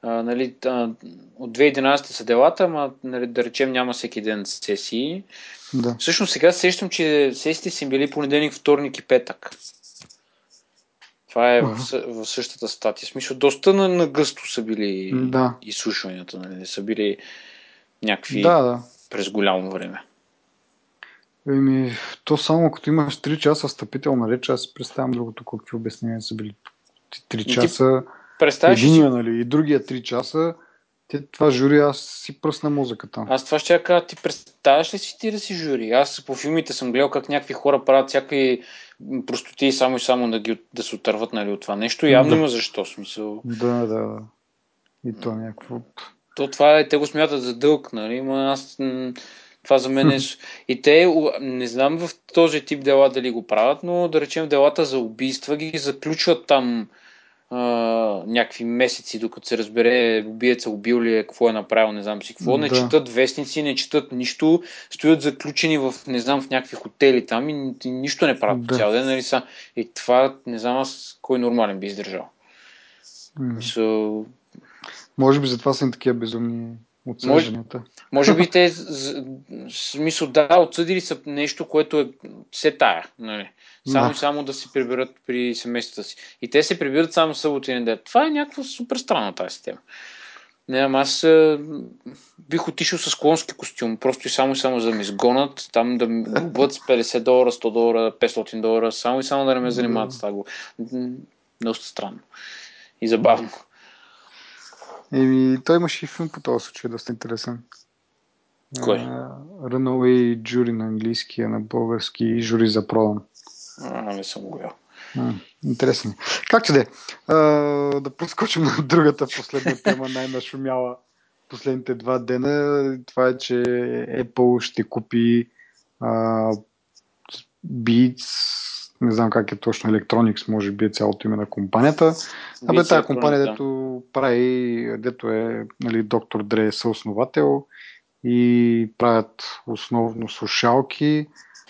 а, нали, а, от 2011 са делата, ама нали, да речем няма всеки ден сесии. Да. Всъщност сега сещам, че сесиите си били понеделник, вторник и петък. Това е в, в същата статия. Смисъл, доста на, на гъсто са били да. изслушванията. Нали? Не са били някакви да, да. през голямо време. Еми, то само като имаш 3 часа встъпителна реч, аз представям другото какви обяснения са били. 3 часа. Единия, нали, и другия 3 часа. Те, това жури, аз си пръсна музиката. Аз това ще кажа, ти представяш ли си ти да си жури? Аз по филмите съм гледал как някакви хора правят всякакви простоти само и само да, ги, да се отърват нали, от това нещо. Явно да. има защо смисъл. Да, да, да. И то някакво... То това е, те го смятат за дълг, нали? Ма аз това за мен е... И те, не знам в този тип дела дали го правят, но да речем делата за убийства ги заключват там а, някакви месеци, докато се разбере убиеца убил ли е, какво е направил, не знам си какво. Да. Не четат вестници, не четат нищо, стоят заключени в, не знам, в някакви хотели там и, и нищо не правят да. цял ден. Нали, са. И това, не знам аз кой нормален би издържал. Mm. So... Може би затова са им такива безумни отсъжданията. Може, може би те, смисъл, да, отсъдили са нещо, което е се тая. Нали? Само да. само да се приберат при семействата си. И те се прибират само събота и неделя. Това е някаква супер странна тази система. Не, ама аз а, бих отишъл с клонски костюм, просто и само и само за да ме изгонат, там да ме губят с 50 долара, 100 долара, 500 долара, само и само да не ме занимават с това. Доста странно и забавно. Еми, той имаше и филм по този случай, доста интересен. Кой? Runaway Jury на английски, а на български Жури за продан. А, не съм го гледал. Интересно. Как че де? Да проскочим на другата последна тема, най-нашумяла последните два дена. Това е, че Apple ще купи а, Beats, не знам как е точно, Electronics, може би е цялото име на компанията. Абе, тази компания, дето прави, дето е нали, доктор Дре съосновател и правят основно слушалки.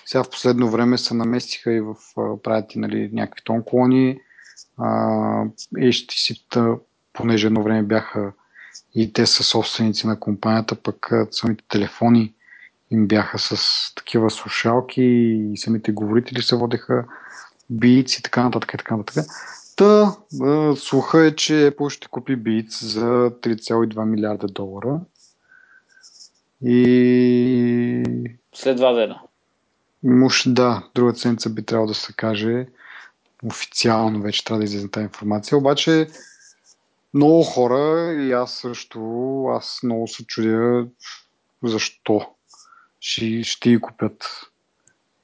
Сега в последно време се наместиха и в правят и нали, някакви тон клони. HTC-та, понеже едно време бяха и те са собственици на компанията, пък самите телефони им бяха с такива слушалки и самите говорители се водеха Beats и така нататък и така нататък. Та, слуха е, че Apple ще купи Beats за 3,2 милиарда долара. И... След два дена. Муж, да, друга седмица би трябвало да се каже официално вече трябва да излезе тази информация, обаче много хора и аз също, аз много се чудя защо ще, ще ги купят.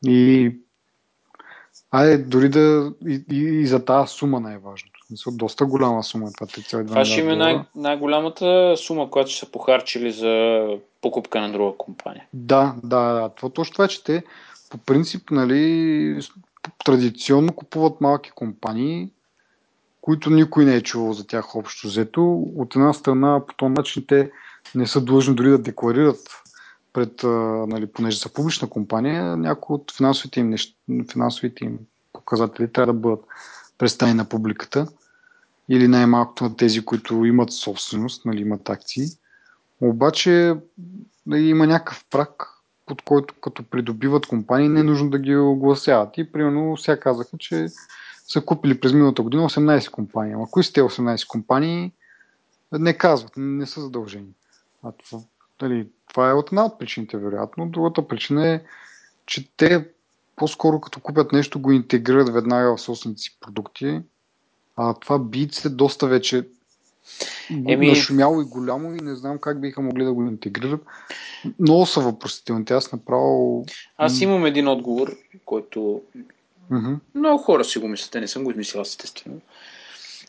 И Айде, дори да и, и, и за тази сума най-важното. Мисля, доста голяма сума е това 3,2 Това ще има най- най-голямата сума, която ще са похарчили за покупка на друга компания. Да, да, да. Това точно това, е, че те по принцип, нали, традиционно купуват малки компании, които никой не е чувал за тях общо взето. От една страна, по този начин те не са длъжни дори да декларират пред, нали, понеже са публична компания, някои от финансовите им, нещ... финансовите им показатели трябва да бъдат представени на публиката или най-малкото на тези, които имат собственост, нали, имат акции. Обаче нали, има някакъв прак, под който като придобиват компании, не е нужно да ги огласяват. И примерно сега казаха, че са купили през миналата година 18 компании. Ама кои са те 18 компании? Не казват, не са задължени. А това, нали, това е от една от причините, вероятно. Другата причина е, че те по-скоро като купят нещо, го интегрират веднага в собствените си продукти. А това Beats е доста вече Еми... нашумяло и голямо и не знам как биха могли да го интегрират. Много са въпросителните. Аз направо... Аз имам един отговор, който mm-hmm. много хора си го мислят. Не съм го измислил естествено.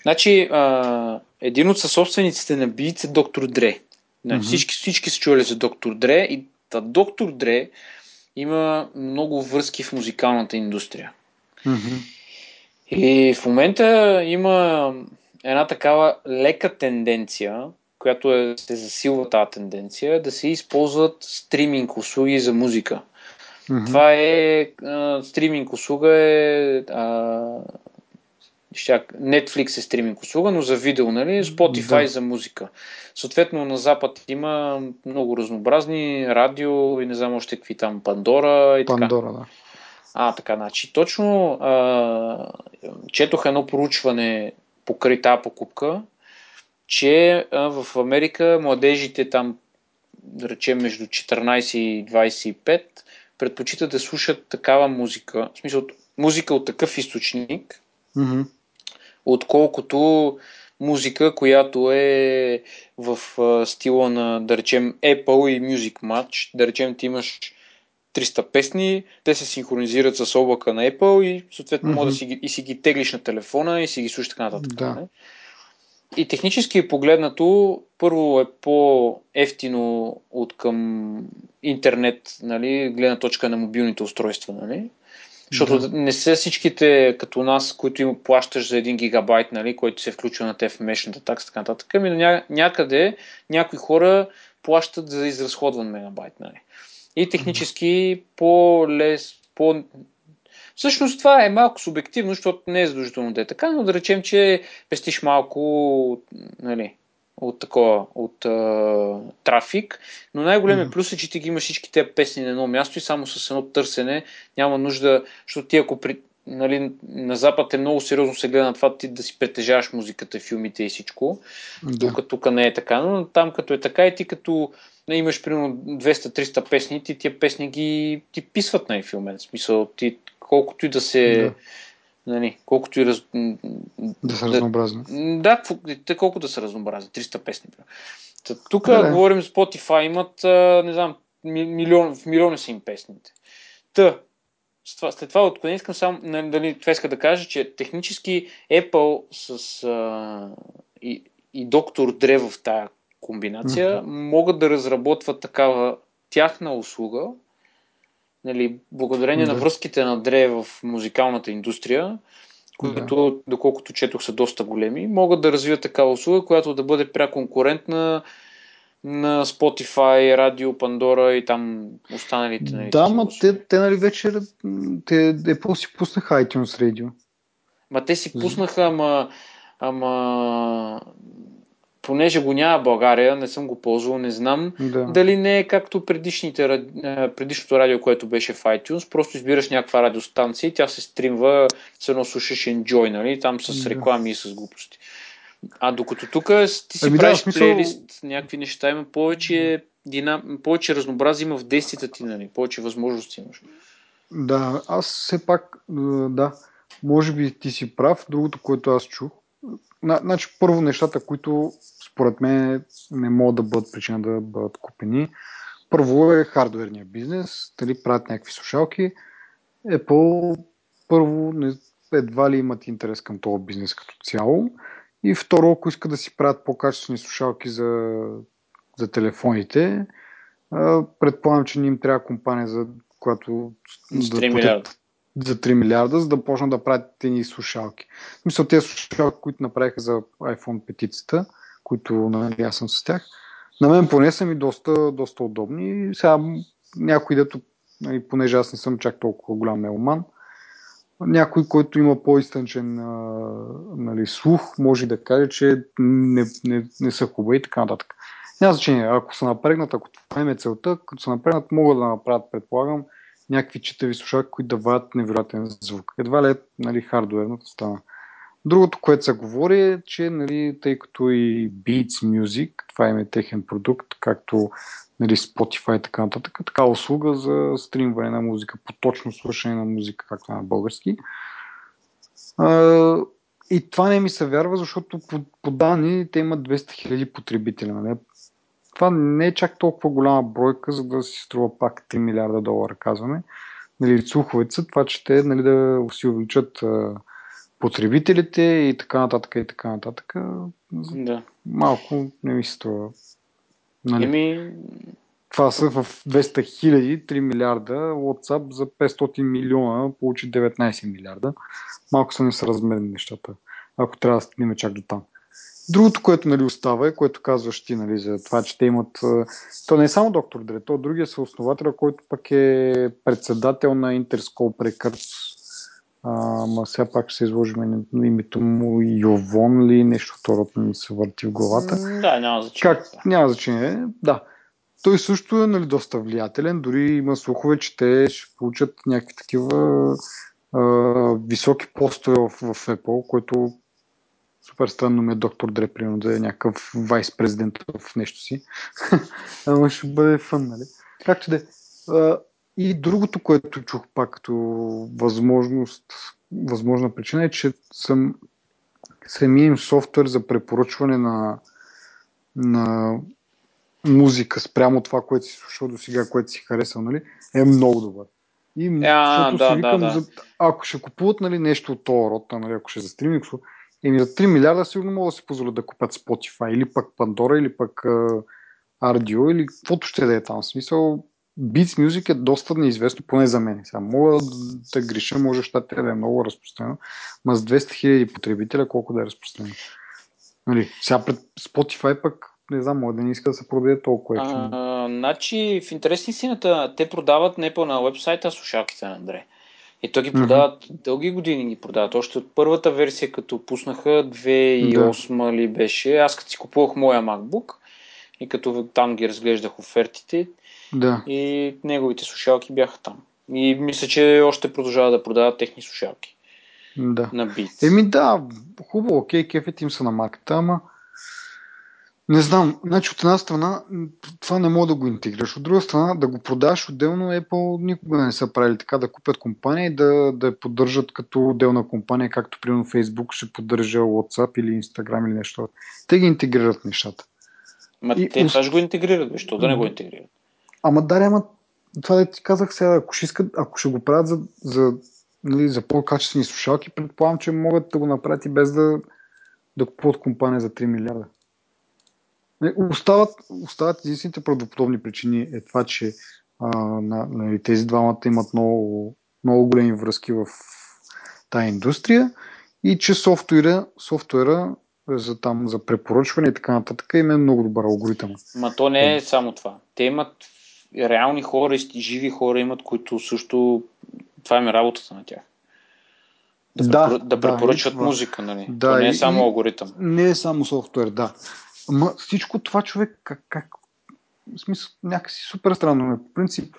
Значи, а, един от съсобствениците на Beats е доктор Дре. Mm-hmm. Всички, всички са чували за доктор Дре и та доктор Дре има много връзки в музикалната индустрия. Mm-hmm. И в момента има една такава лека тенденция, която е, се засилва тази тенденция, да се използват стриминг услуги за музика. Mm-hmm. Това е а, стриминг услуга е а, Netflix е стриминг услуга, но за видео, нали? Spotify да. за музика. Съответно на Запад има много разнообразни радио и не знам още какви там Пандора и Пандора, така. да. А, така, значи. Точно а, четох едно проучване покрай тази покупка, че а, в Америка младежите там, да речем, между 14 и 25, предпочитат да слушат такава музика, в смисъл музика от такъв източник, mm-hmm. Отколкото музика, която е в а, стила на, да речем, Apple и Music Match. Да речем, ти имаш 300 песни, те се синхронизират с облака на Apple и съответно mm-hmm. може да си ги, и си ги теглиш на телефона и си ги слушаш така нататък. Да. Не? И технически погледнато, първо е по-ефтино от към интернет, нали, гледна точка на мобилните устройства, нали? Защото да. не са всичките като нас, които им плащаш за 1 гигабайт, нали, който се включва на те в мешната такса, така нататък. Ами ня, някъде някои хора плащат за изразходван мегабайт. Нали. И технически по-лес, по... Всъщност това е малко субективно, защото не е задължително да е така, но да речем, че пестиш малко нали, от такова, от а, трафик, но най-големият mm-hmm. плюс е, че ти ги имаш всички тези песни на едно място и само с едно търсене няма нужда, защото ти ако при, нали, на Запад е много сериозно се гледа на това ти да си притежаваш музиката, филмите и всичко, да. докато тук не е така, но там като е така и ти като не, имаш примерно 200-300 песни, ти тия песни ги ти писват на филмен. В смисъл, ти колкото и да се да Нали, колкото и раз... Да са разнообразни. Да, те колко да са разнообразни. 300 песни. Тук да, да. говорим Spotify, имат, не знам, милион, в милиони са им песните. Та, след това откъде искам само, нали, дали, това иска да кажа, че технически Apple с а, и, и доктор Дре в тая комбинация mm-hmm. могат да разработват такава тяхна услуга, нали, благодарение да. на връзките на Дре в музикалната индустрия, които, да. доколкото четох, са доста големи, могат да развият такава услуга, която да бъде пря конкурентна на Spotify, Радио, Пандора и там останалите. Нали, да, ма те, те, нали вече те, Apple си пуснаха iTunes Radio. Ма те си пуснаха, ама, ама понеже го няма в България, не съм го ползвал, не знам да. дали не е както предишните, предишното радио, което беше в iTunes, просто избираш някаква радиостанция и тя се стримва, с едно слушаш Enjoy, нали, там с реклами да. и с глупости. А докато тук ти си ами правиш да, смисъл... плейлист, някакви неща, има повече, динам... повече разнообразие има в действията ти, нали, повече възможности имаш. Да, аз все пак, да, може би ти си прав. Другото, което аз чух, Значи, първо нещата, които според мен не могат да бъдат причина да бъдат купени. Първо е хардверния бизнес, дали правят някакви слушалки. Apple първо не, едва ли имат интерес към този бизнес като цяло. И второ, ако искат да си правят по-качествени слушалки за, за телефоните, предполагам, че не им трябва компания, за която да платят, за 3 милиарда, за да почнат да правят тези слушалки. Мисля, тези слушалки, които направиха за iPhone 5, които нали, аз съм с тях, на мен поне са ми доста, доста удобни. Сега някой, дето, нали, понеже аз не съм чак толкова голям меломан, някой, който има по-изтънчен нали, слух, може да каже, че не, не, не са хубави и така нататък. Няма значение, ако са напрегнат, ако това е целта, като са напрегнат, могат да направят, предполагам, някакви читави слушалки, които да вадят невероятен звук. Едва ли е нали, хардуерната стана. Другото, което се говори е, че нали, тъй като и Beats Music, това им е техен продукт, както нали, Spotify и така нататък, така услуга за стримване на музика, по точно слушане на музика, както на български. И това не ми се вярва, защото по, по данни те имат 200 000 потребители. Нали? Това не е чак толкова голяма бройка, за да си струва пак 3 милиарда долара, казваме. Нали, слуховете са това, че те нали, да си увеличат а, потребителите и така нататък и така нататък. Да. Малко не ми се струва. Нали? Еми... Това са в 200 хиляди, 3 милиарда, WhatsApp за 500 милиона получи 19 милиарда. Малко са несъразмерни нещата. ако трябва да стигнем чак до там. Другото, което нали, остава е, което казваш ти нали, за това, че те имат... То не е само доктор Дре, то другия съосновател, който пък е председател на Interscope Records. Ама сега пак ще се изложим името му Йовон ли, нещо второто ми се върти в главата. Да, няма значение. Как? Няма значение, да. Той също е нали, доста влиятелен, дори има слухове, че те ще получат някакви такива а, високи постове в, в Apple, което супер странно ми е доктор Дре, примерно, да е някакъв вайс-президент в нещо си. Ама ще бъде фън, нали? Както да е. И другото, което чух пак като възможност, възможна причина е, че съм самия им софтуер за препоръчване на, на музика спрямо това, което си слушал до сега, което си харесал, нали, е много добър. И а, да, си викам, да, да. За, ако ще купуват нали, нещо от този род, нали, ако ще за стриминг, еми за 3 милиарда сигурно могат да си позволят да купят Spotify или пък Pandora или пък RDO или каквото ще да е там. В смисъл, Beats Music е доста неизвестно, поне за мен. Сега мога да греша, може щатите да е много разпространено, но с 200 000 потребителя колко да е разпространено. Нали, сега пред Spotify пък не знам, може да не иска да се продаде толкова. А, значи, в интересни сината, те продават не по на вебсайта слушалките на Андре. И то ги продават, mm-hmm. дълги години ги продават. Още от първата версия, като пуснаха, 2008 да. ли беше, аз като си купувах моя MacBook и като там ги разглеждах офертите, да. И неговите слушалки бяха там. И мисля, че още продължава да продават техни слушалки. Да. На бит. Еми да, хубаво, окей, кефет им са на марката, ама не знам, значи от една страна това не мога да го интегрираш, от друга страна да го продаш отделно Apple никога не са правили така, да купят компания и да, да я поддържат като отделна компания, както примерно Facebook ще поддържа WhatsApp или Instagram или нещо. Те ги интегрират нещата. Ма и, те това ще го интегрират, защо да не го интегрират? Ама да, ама това да ти казах сега, ако ще, искат, ако ще го правят за, за, нали, за по-качествени слушалки, предполагам, че могат да го направят и без да, да купуват компания за 3 милиарда. Остават, остават единствените правдоподобни причини е това, че а, на, нали, тези двамата имат много, много големи връзки в тази индустрия и че софтуера, софтуера за, там, за препоръчване и така нататък има много добър алгоритъм. Ма то не е само това. Те имат реални хора живи хора имат, които също това е работата на тях. Да, да, препор... да препоръчват да, музика, нали? Да, То не е само алгоритъм. Не е само софтуер, да. Ма всичко това човек, как, как в смисъл, някакси супер странно. По принцип,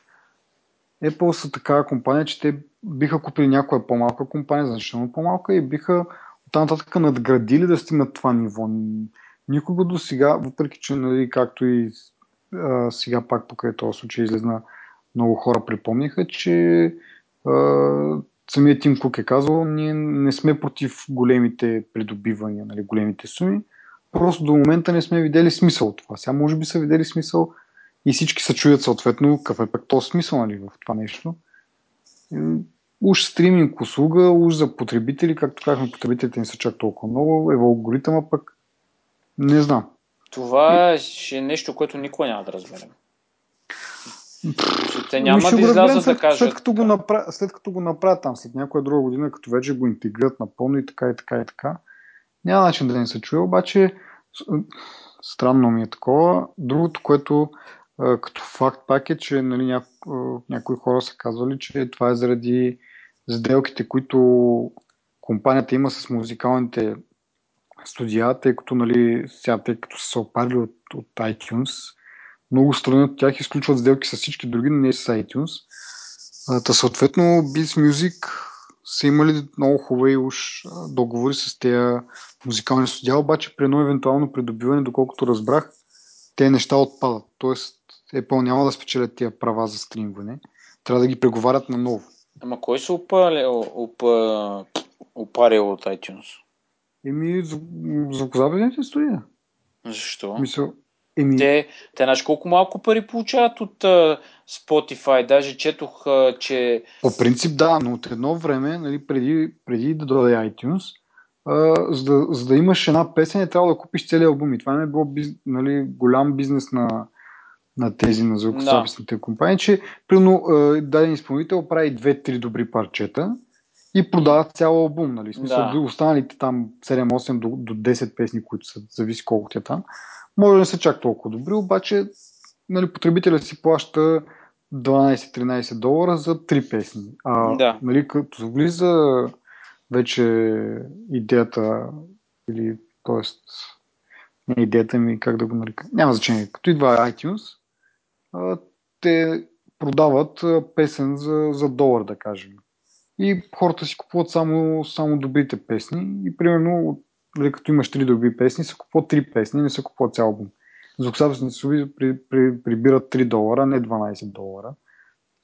Apple са такава компания, че те биха купили някоя по-малка компания, значително по-малка и биха оттам нататък надградили да стигнат това ниво. Никога до сега, въпреки че, нали, както и а, сега пак покрай този случай излезна много хора припомниха, че а, самият Тим Кук е казал, ние не сме против големите придобивания, нали, големите суми, просто до момента не сме видели смисъл от това. Сега може би са видели смисъл и всички се чуят съответно какъв е пък този смисъл нали, в това нещо. Уж стриминг услуга, уж за потребители, както казахме, потребителите не са чак толкова много, е алгоритъма пък не знам. Това ще е нещо, което никога няма да разберем. Те няма да излязат да кажат. След като, го направят, след като го направят там, след някоя друга година, като вече го интегрират напълно и така и така и така, няма начин да не се чуе, обаче странно ми е такова. Другото, което като факт пак е, че нали, няко, някои хора са казвали, че това е заради сделките, които компанията има с музикалните студия, тъй като, нали, сега, тъй като са се опарили от, от iTunes, много страни от тях изключват сделки с всички други, но не с iTunes. Та съответно Beats Music са имали много хубави уж договори с тези музикални студия, обаче при едно евентуално придобиване, доколкото разбрах, те неща отпадат. Тоест Apple няма да спечелят тия права за стримване. Трябва да ги преговарят наново. Ама кой се опарил, опарил от iTunes? Еми, звукозаписните студия. Защо? Мисъл, еми... Те, те знаеш колко малко пари получават от uh, Spotify. Даже четох, uh, че... По принцип да, но от едно време, нали, преди, преди да дойде iTunes, uh, за, да, за да имаш една песен, е трябва да купиш цели албуми. Това не е било биз, нали, голям бизнес на, на тези на звукозаписните да. компании, че примерно даден изпълнител прави две-три добри парчета и продават цял албум, нали? Смисъл, да. останалите там 7-8 до, до 10 песни, които са, зависи колко ти е там, може да не са чак толкова добри, обаче нали, потребителя си плаща 12-13 долара за 3 песни. А, да. нали, като влиза вече идеята или т.е. не идеята ми, как да го нарека, няма значение. Като идва iTunes, те продават песен за, за долар, да кажем. И хората си купуват само, само добрите песни. И примерно, нали, като имаш три добри песни, се купуват три песни, не се купуват цял албум. Звукозаписните студии при, при, прибират 3 долара, не 12 долара.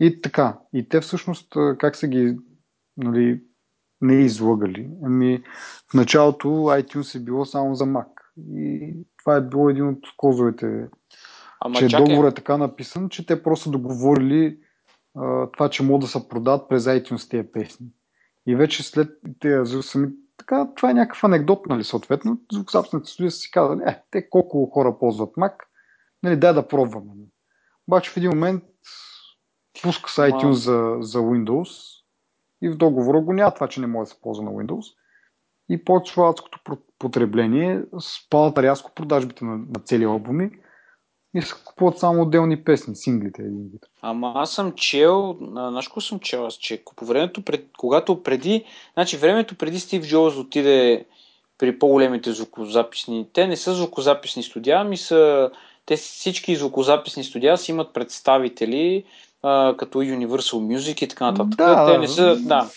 И така. И те всъщност как са ги нали, не излагали? Ами, в началото iTunes е било само за Mac. И това е било един от козовете, Ама че чакай. договор е така написан, че те просто договорили а, това, че могат да се продават през iTunes тези песни. И вече след тези сами, така, това е някакъв анекдот, нали, съответно. Звукозаписните студии са си казали, е, те колко хора ползват Mac, нали, дай да пробваме. Обаче в един момент пуска с iTunes за, за Windows и в договора го няма това, че не може да се ползва на Windows. И почва адското потребление, спадат рязко продажбите на, на цели албуми и се купуват само отделни песни, синглите един вид. Ама аз съм чел, знаеш какво съм чел аз, че по времето, пред, когато преди, значи времето преди Стив Джобс отиде при по-големите звукозаписни, те не са звукозаписни студия, ами са, те всички звукозаписни студия си имат представители, а, като Universal Music и така нататък. Да, те не са, да.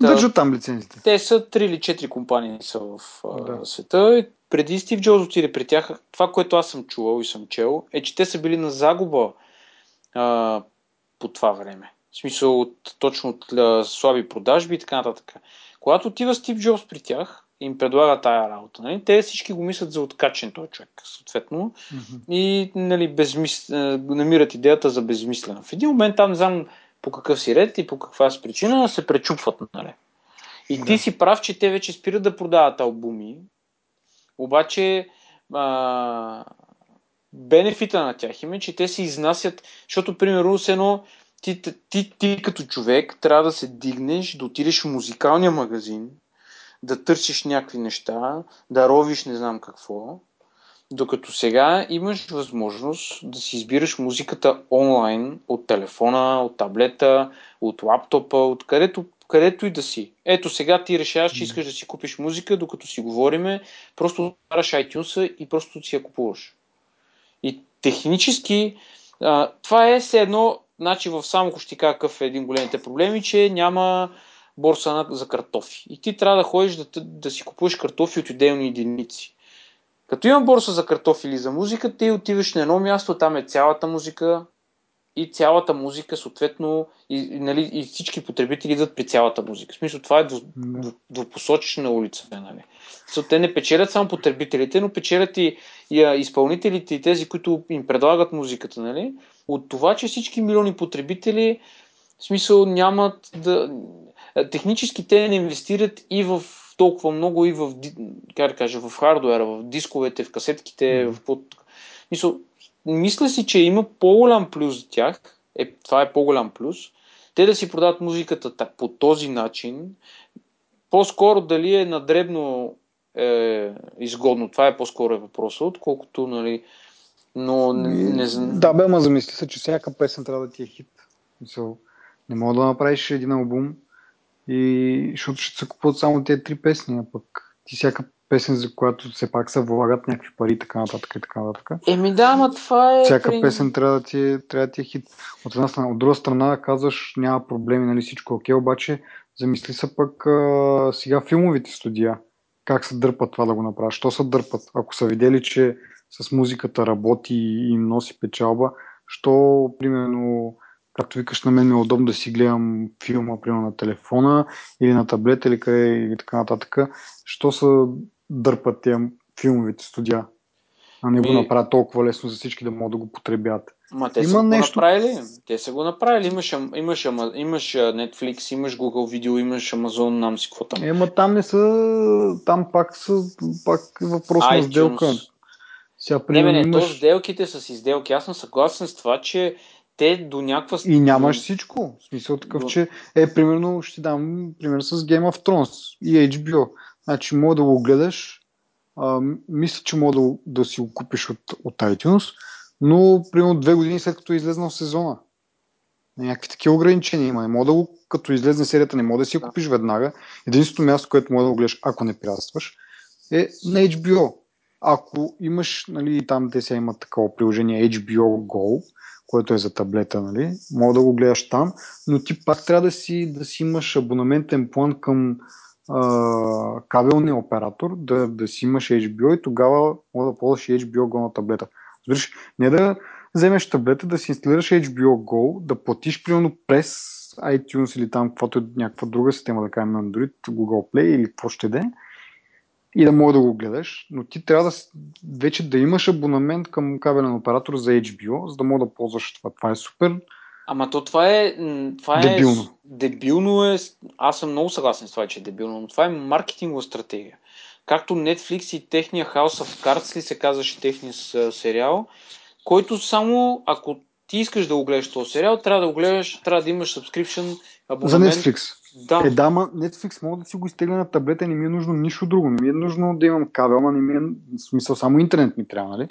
Държат там лицензите. Те са 3 или 4 компании са в да. света. И преди Стив Джобс отиде при тях, това, което аз съм чувал и съм чел, е, че те са били на загуба а, по това време. В смисъл от, точно от а, слаби продажби и така нататък. Когато отива Стив Джобс при тях, им предлага тая работа. Нали? Те всички го мислят за откачен този човек, съответно. Mm-hmm. И нали, безмис... намират идеята за безмислена. В един момент там не знам по какъв си ред и по каква си причина се пречупват. Нали? И да. ти си прав, че те вече спират да продават албуми, обаче а, бенефита на тях им е, че те се изнасят, защото примерно с едно ти, ти, ти, ти като човек трябва да се дигнеш, да отидеш в музикалния магазин, да търсиш някакви неща, да ровиш не знам какво, докато сега имаш възможност да си избираш музиката онлайн от телефона, от таблета, от лаптопа, от където, където и да си. Ето сега ти решаваш, че искаш да си купиш музика, докато си говориме, просто отваряш iTunes и просто си я купуваш. И технически а, това е все едно, значи в Самко ще кажа какъв е един големите проблеми, че няма борса за картофи. И ти трябва да ходиш да, да си купуваш картофи от отделни единици. Като има борса за картофи или за музика, ти отиваш на едно място, там е цялата музика и цялата музика, съответно, и, нали, и всички потребители идват при цялата музика. В смисъл, това е двупосочна улица. Нали. So, те не печелят само потребителите, но печелят и, и изпълнителите и тези, които им предлагат музиката. Нали. От това, че всички милиони потребители в смисъл нямат да... Технически те не инвестират и в толкова много и в, как да кажа, в хардуера, в дисковете, в касетките, mm. в под... Мисля, мисля си, че има по-голям плюс за тях, е, това е по-голям плюс, те да си продават музиката по този начин, по-скоро дали е надребно е, изгодно, това е по-скоро е въпросът, отколкото, нали, но не, не знам. Да, бе, ма замисли се, че всяка песен трябва да ти е хит. Мисъл, не мога да направиш един албум, и защото ще се купуват само тези три песни, а пък ти всяка песен, за която все пак се влагат някакви пари, така нататък и така нататък. Еми да, ама това е... Всяка песен трябва да ти е, трябва да ти е хит. От една страна, от друга страна казваш няма проблеми, нали всичко е окей, обаче замисли се пък а, сега филмовите студия. Как се дърпат това да го направят? Що се дърпат? Ако са видели, че с музиката работи и им носи печалба, що, примерно, както викаш, на мен ми е удобно да си гледам филма, примерно на телефона или на таблета или къде и така нататък. Що са дърпат тия филмовите студия? А не го направят толкова лесно за всички да могат да го потребят. Ма те Има са нещо... го направили. Те са го направили. Имаш, имаш, имаш Netflix, имаш Google Video, имаш Amazon, нам си какво там. Ема там не са... Там пак са пак въпрос на сделка. Сега, примерно, не, не, имаш... то сделките с изделки. Аз съм съгласен с това, че те до някаква... И нямаш всичко. В смисъл такъв, до... че е, примерно, ще дам пример с Game of Thrones и HBO. Значи, мога да го гледаш, а, мисля, че мога да, да си го купиш от, от iTunes, но примерно две години след като е излезнал сезона. Някакви такива ограничения има. Не мога да го, като излезне серията, не мога да си го купиш веднага. Единственото място, което мога да го гледаш, ако не приятстваш, е на HBO. Ако имаш, нали, там те сега имат такова приложение HBO Go, което е за таблета, нали, мога да го гледаш там, но ти пак трябва да си, да си имаш абонаментен план към кабелния оператор, да, да си имаш HBO и тогава мога да ползваш HBO Go на таблета. Разбираш, не да вземеш таблета, да си инсталираш HBO Go, да платиш примерно през iTunes или там каквото е някаква друга система, да кажем Android, Google Play или какво ще да е, и да мога да го гледаш, но ти трябва да вече да имаш абонамент към кабелен оператор за HBO, за да мога да ползваш това. Това е супер. Ама то това е. Това е дебилно. Дебилно е. Аз съм много съгласен с това, че е дебилно, но това е маркетингова стратегия. Както Netflix и техния House of Cards ли се казваше техния сериал, който само ако ти искаш да го гледаш този сериал, трябва да го гледаш, трябва да имаш subscription абонамент. За Netflix. Да. Е, да, ма Netflix мога да си го изтегля на таблета, не ми е нужно нищо друго. Не ми е нужно да имам кабел, ама не ми е в смисъл само интернет ми трябва, нали?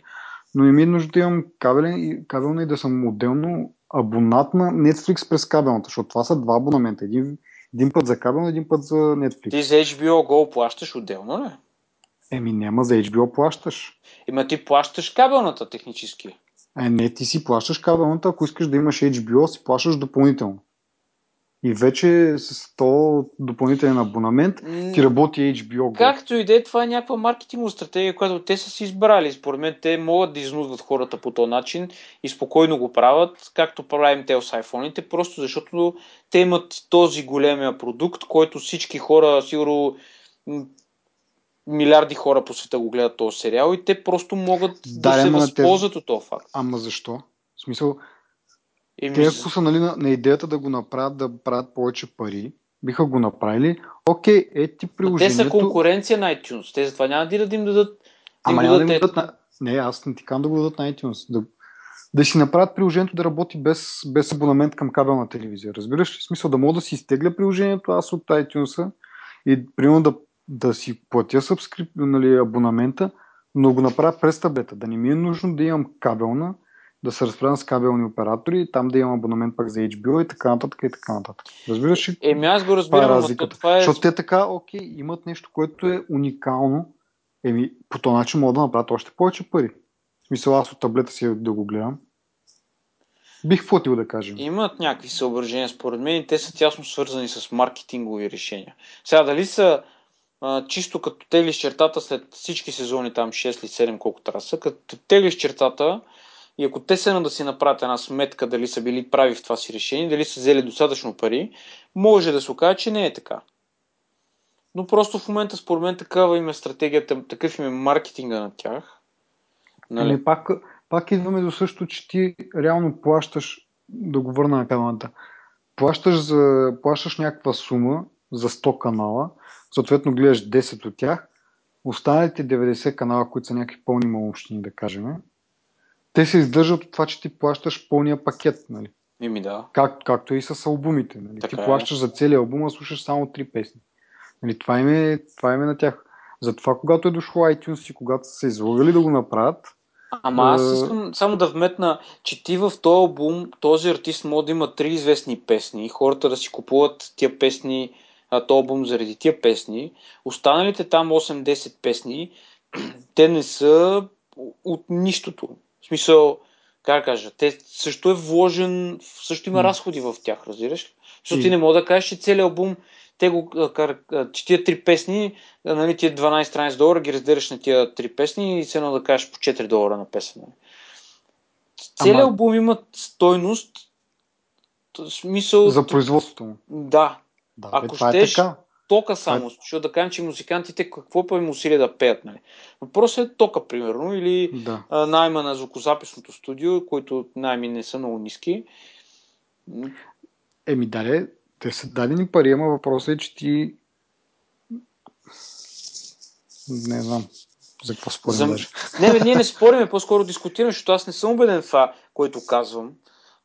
Но не ми е нужно да имам кабелен и, кабелна и да съм отделно абонат на Netflix през кабелната, защото това са два абонамента. Един, един път за кабел, един път за Netflix. Ти за HBO Go плащаш отделно, ли? Еми, няма за HBO плащаш. Има ти плащаш кабелната технически. Е, не, ти си плащаш кабелната, ако искаш да имаш HBO, си плащаш допълнително. И вече с то допълнителен абонамент ти работи HBO Go. Както и да е, това е някаква маркетингова стратегия, която те са си избрали. Според мен те могат да изнудват хората по този начин и спокойно го правят, както правим те с iPhone-ите, просто защото те имат този големия продукт, който всички хора, сигурно милиарди хора по света го гледат този сериал и те просто могат да, да се възползват те... от този факт. Ама защо? В смисъл, Еми... Те ако са нали, на, на идеята да го направят, да правят повече пари, биха го направили. Окей, е ти приложението... те са конкуренция на iTunes. Те затова няма да им дадат... Ама няма да им дадат на... Не, аз не ти кам да го дадат на iTunes. Да, да си направят приложението да работи без, без абонамент към кабелна телевизия. Разбираш ли? В смисъл да мога да си изтегля приложението аз от iTunes и примерно да, да си платя нали, абонамента, но го направя през таблета. Да не ми е нужно да имам кабелна, да се разпределям с кабелни оператори, там да имам абонамент пак за HBO и така нататък и така нататък. Разбираш ли? Еми аз го разбирам, това е разликата. Това е... Защото те така, окей, имат нещо, което е уникално. Еми, по този начин могат да направят още повече пари. В смисъл, аз от таблета си да го гледам. Бих платил да кажем. Имат някакви съображения, според мен, и те са тясно свързани с маркетингови решения. Сега, дали са а, чисто като теглиш чертата след всички сезони, там 6 или 7, колко трябва са, като теглиш чертата, и ако те са да си направят една сметка дали са били прави в това си решение, дали са взели достатъчно пари, може да се окаже, че не е така. Но просто в момента, според мен, такава им е стратегията, такъв им е маркетинга на тях. Нали? Ами пак, пак идваме до също, че ти реално плащаш, да го върна на камерата, плащаш, за, плащаш някаква сума за 100 канала, съответно гледаш 10 от тях, останалите 90 канала, които са някакви пълни малощини, да кажем, те се издържат от това, че ти плащаш пълния пакет. Нали? Еми да. Как, както и с албумите. Нали? Така ти е. плащаш за целия албум, а слушаш само три песни. Нали? Това, им е, това им е на тях. Затова, когато е дошло iTunes и когато са се излагали да го направят, Ама аз искам само да вметна, че ти в този албум, този артист може да има три известни песни, хората да си купуват тия песни, този албум заради тия песни. Останалите там 8-10 песни, те не са от нищото. В смисъл, как да кажа, те също е вложен, също има разходи в тях, разбираш ли? Защото ти не мога да кажеш, че целият албум, те го, че тия три песни, нали, тия 12-13 долара ги разделяш на тия три песни и се едно да кажеш по 4 долара на песен. Нали? Целият албум има стойност, смисъл... За производството му. Да. да Ако бе, щеш, е така тока само, защото да кажем, че музикантите какво па им усилия да пеят. Нали? Въпросът е тока, примерно, или да. а, найма на звукозаписното студио, които найми не са много ниски. Еми, дале, те са дадени пари, ама въпросът е, че ти не знам за какво спорим За... даже. Не, бе, ние не спориме, по-скоро дискутираме, защото аз не съм убеден в това, което казвам.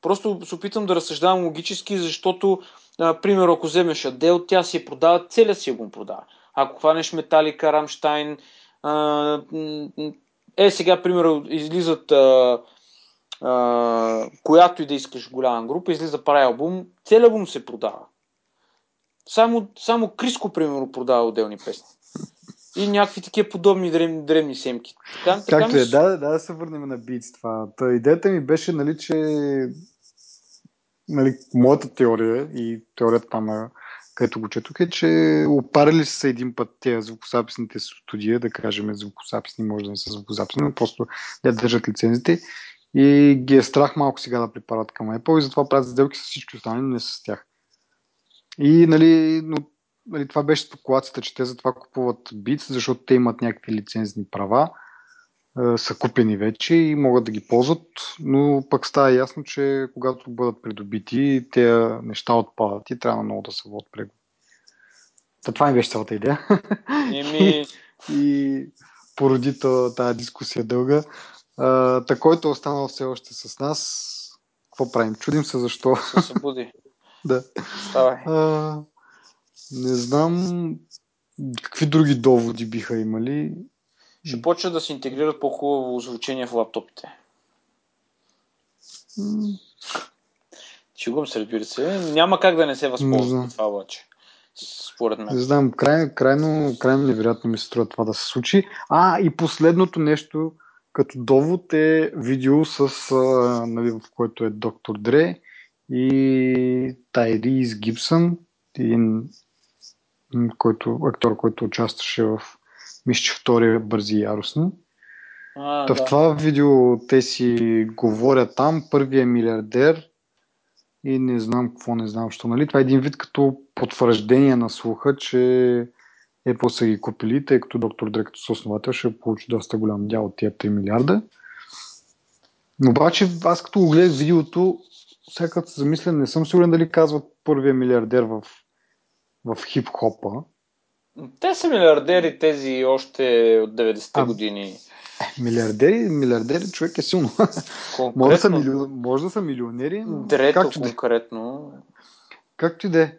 Просто се опитам да разсъждавам логически, защото, а, примерно, ако вземеш Адел, тя си продава, целият си го продава. Ако хванеш Металика, Рамштайн, а, е, сега, примерно, излизат а, а, която и да искаш голяма група, излиза прави албум, целият албум се продава. Само, само Криско, примерно, продава отделни песни. И някакви такива подобни древни, древни семки. Така, така Както е, ми... да, да, да се върнем на битс това. Та, идеята ми беше, нали, че нали, моята теория и теорията там на където го четох е, че опарили са един път тези звукозаписните студия, да кажем звукозаписни, може да не са звукозаписни, но просто да държат лицензите и ги е страх малко сега да припарат към Apple и затова правят сделки с всички останали, но не с тях. И нали, но, нали, това беше спекулацията, че те затова купуват Beats, защото те имат някакви лицензни права, са купени вече и могат да ги ползват, но пък става ясно, че когато бъдат придобити, тези неща отпадат и трябва много да се водят преговори. Та това ми беше цялата идея. Еми... и породи тази дискусия дълга. А, та, който е останал все още с нас, какво правим? Чудим се защо. Се събуди. да. Ставай. А, не знам какви други доводи биха имали. Ще почва да се интегрират по-хубаво звучение в лаптопите. Шегувам се, разбира се. Няма как да не се възползва от това обаче. Според мен. Не знам, край, крайно, крайно невероятно ми се струва това да се случи. А, и последното нещо, като довод е видео, с, а, нали, в което е доктор Дре и Тайрис Гибсън, един който, актьор, който участваше в мисля, че втория бързи и яростни. А, Та да. в това видео те си говорят там, първия милиардер и не знам какво, не знам що. Нали? Това е един вид като потвърждение на слуха, че Apple са ги купили, тъй като доктор Дре като съосновател ще получи доста голям дял от тия 3 милиарда. Но обаче аз като го гледах видеото, сега като се замисля, не съм сигурен дали казват първия милиардер в, в хип-хопа. Те са милиардери тези още от 90-те а, години. Милиардери, милиардери, човек е силно. може, да са милион, може да са милионери. Дрето както конкретно. Де. Както и да е.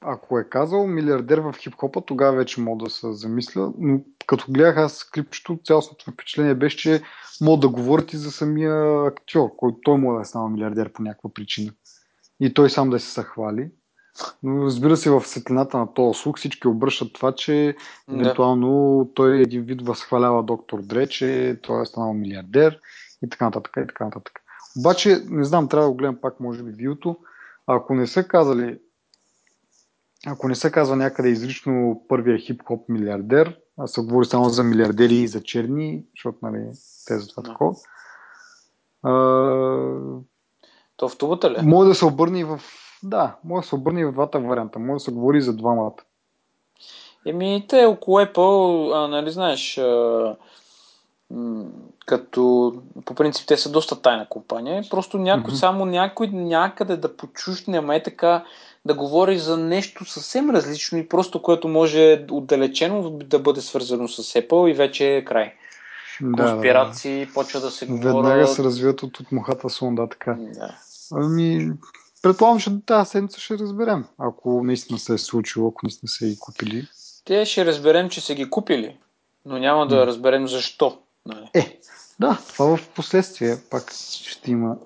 Ако е казал милиардер в хип-хопа, тогава вече мога да се замисля. Но като гледах аз клипчето, цялостното впечатление беше, че мога да говорят и за самия актьор, който той да е станал милиардер по някаква причина. И той сам да се съхвали. Но разбира се, в светлината на този слух всички обръщат това, че да. евентуално той един вид възхвалява доктор Дре, че той е станал милиардер и така нататък и така нататък. Обаче, не знам, трябва да го гледам пак, може би, видеото. Ако не са казали, ако не се казва някъде изрично първия хип-хоп милиардер, а се говори само за милиардери и за черни, защото нали, те за това да. такова. То в тубата ли? Може да се обърне и в да, може да се обърне и в двата варианта. Може да се говори за двамата. Еми, те около Apple, а, нали знаеш, а, м- като по принцип те са доста тайна компания. Просто някой, mm-hmm. само някой някъде да почушне, ама е така да говори за нещо съвсем различно и просто което може отдалечено да бъде свързано с Apple и вече е край. Конспирации да, да. почва да се говорят. Веднага се развиват от, от мухата сонда, така. Да. Ами, Предполагам, че тази седмица ще разберем, ако наистина се е случило, ако наистина са ги купили. Те ще разберем, че са ги купили, но няма да разберем защо. Нали? Е, да, това в последствие пак ще има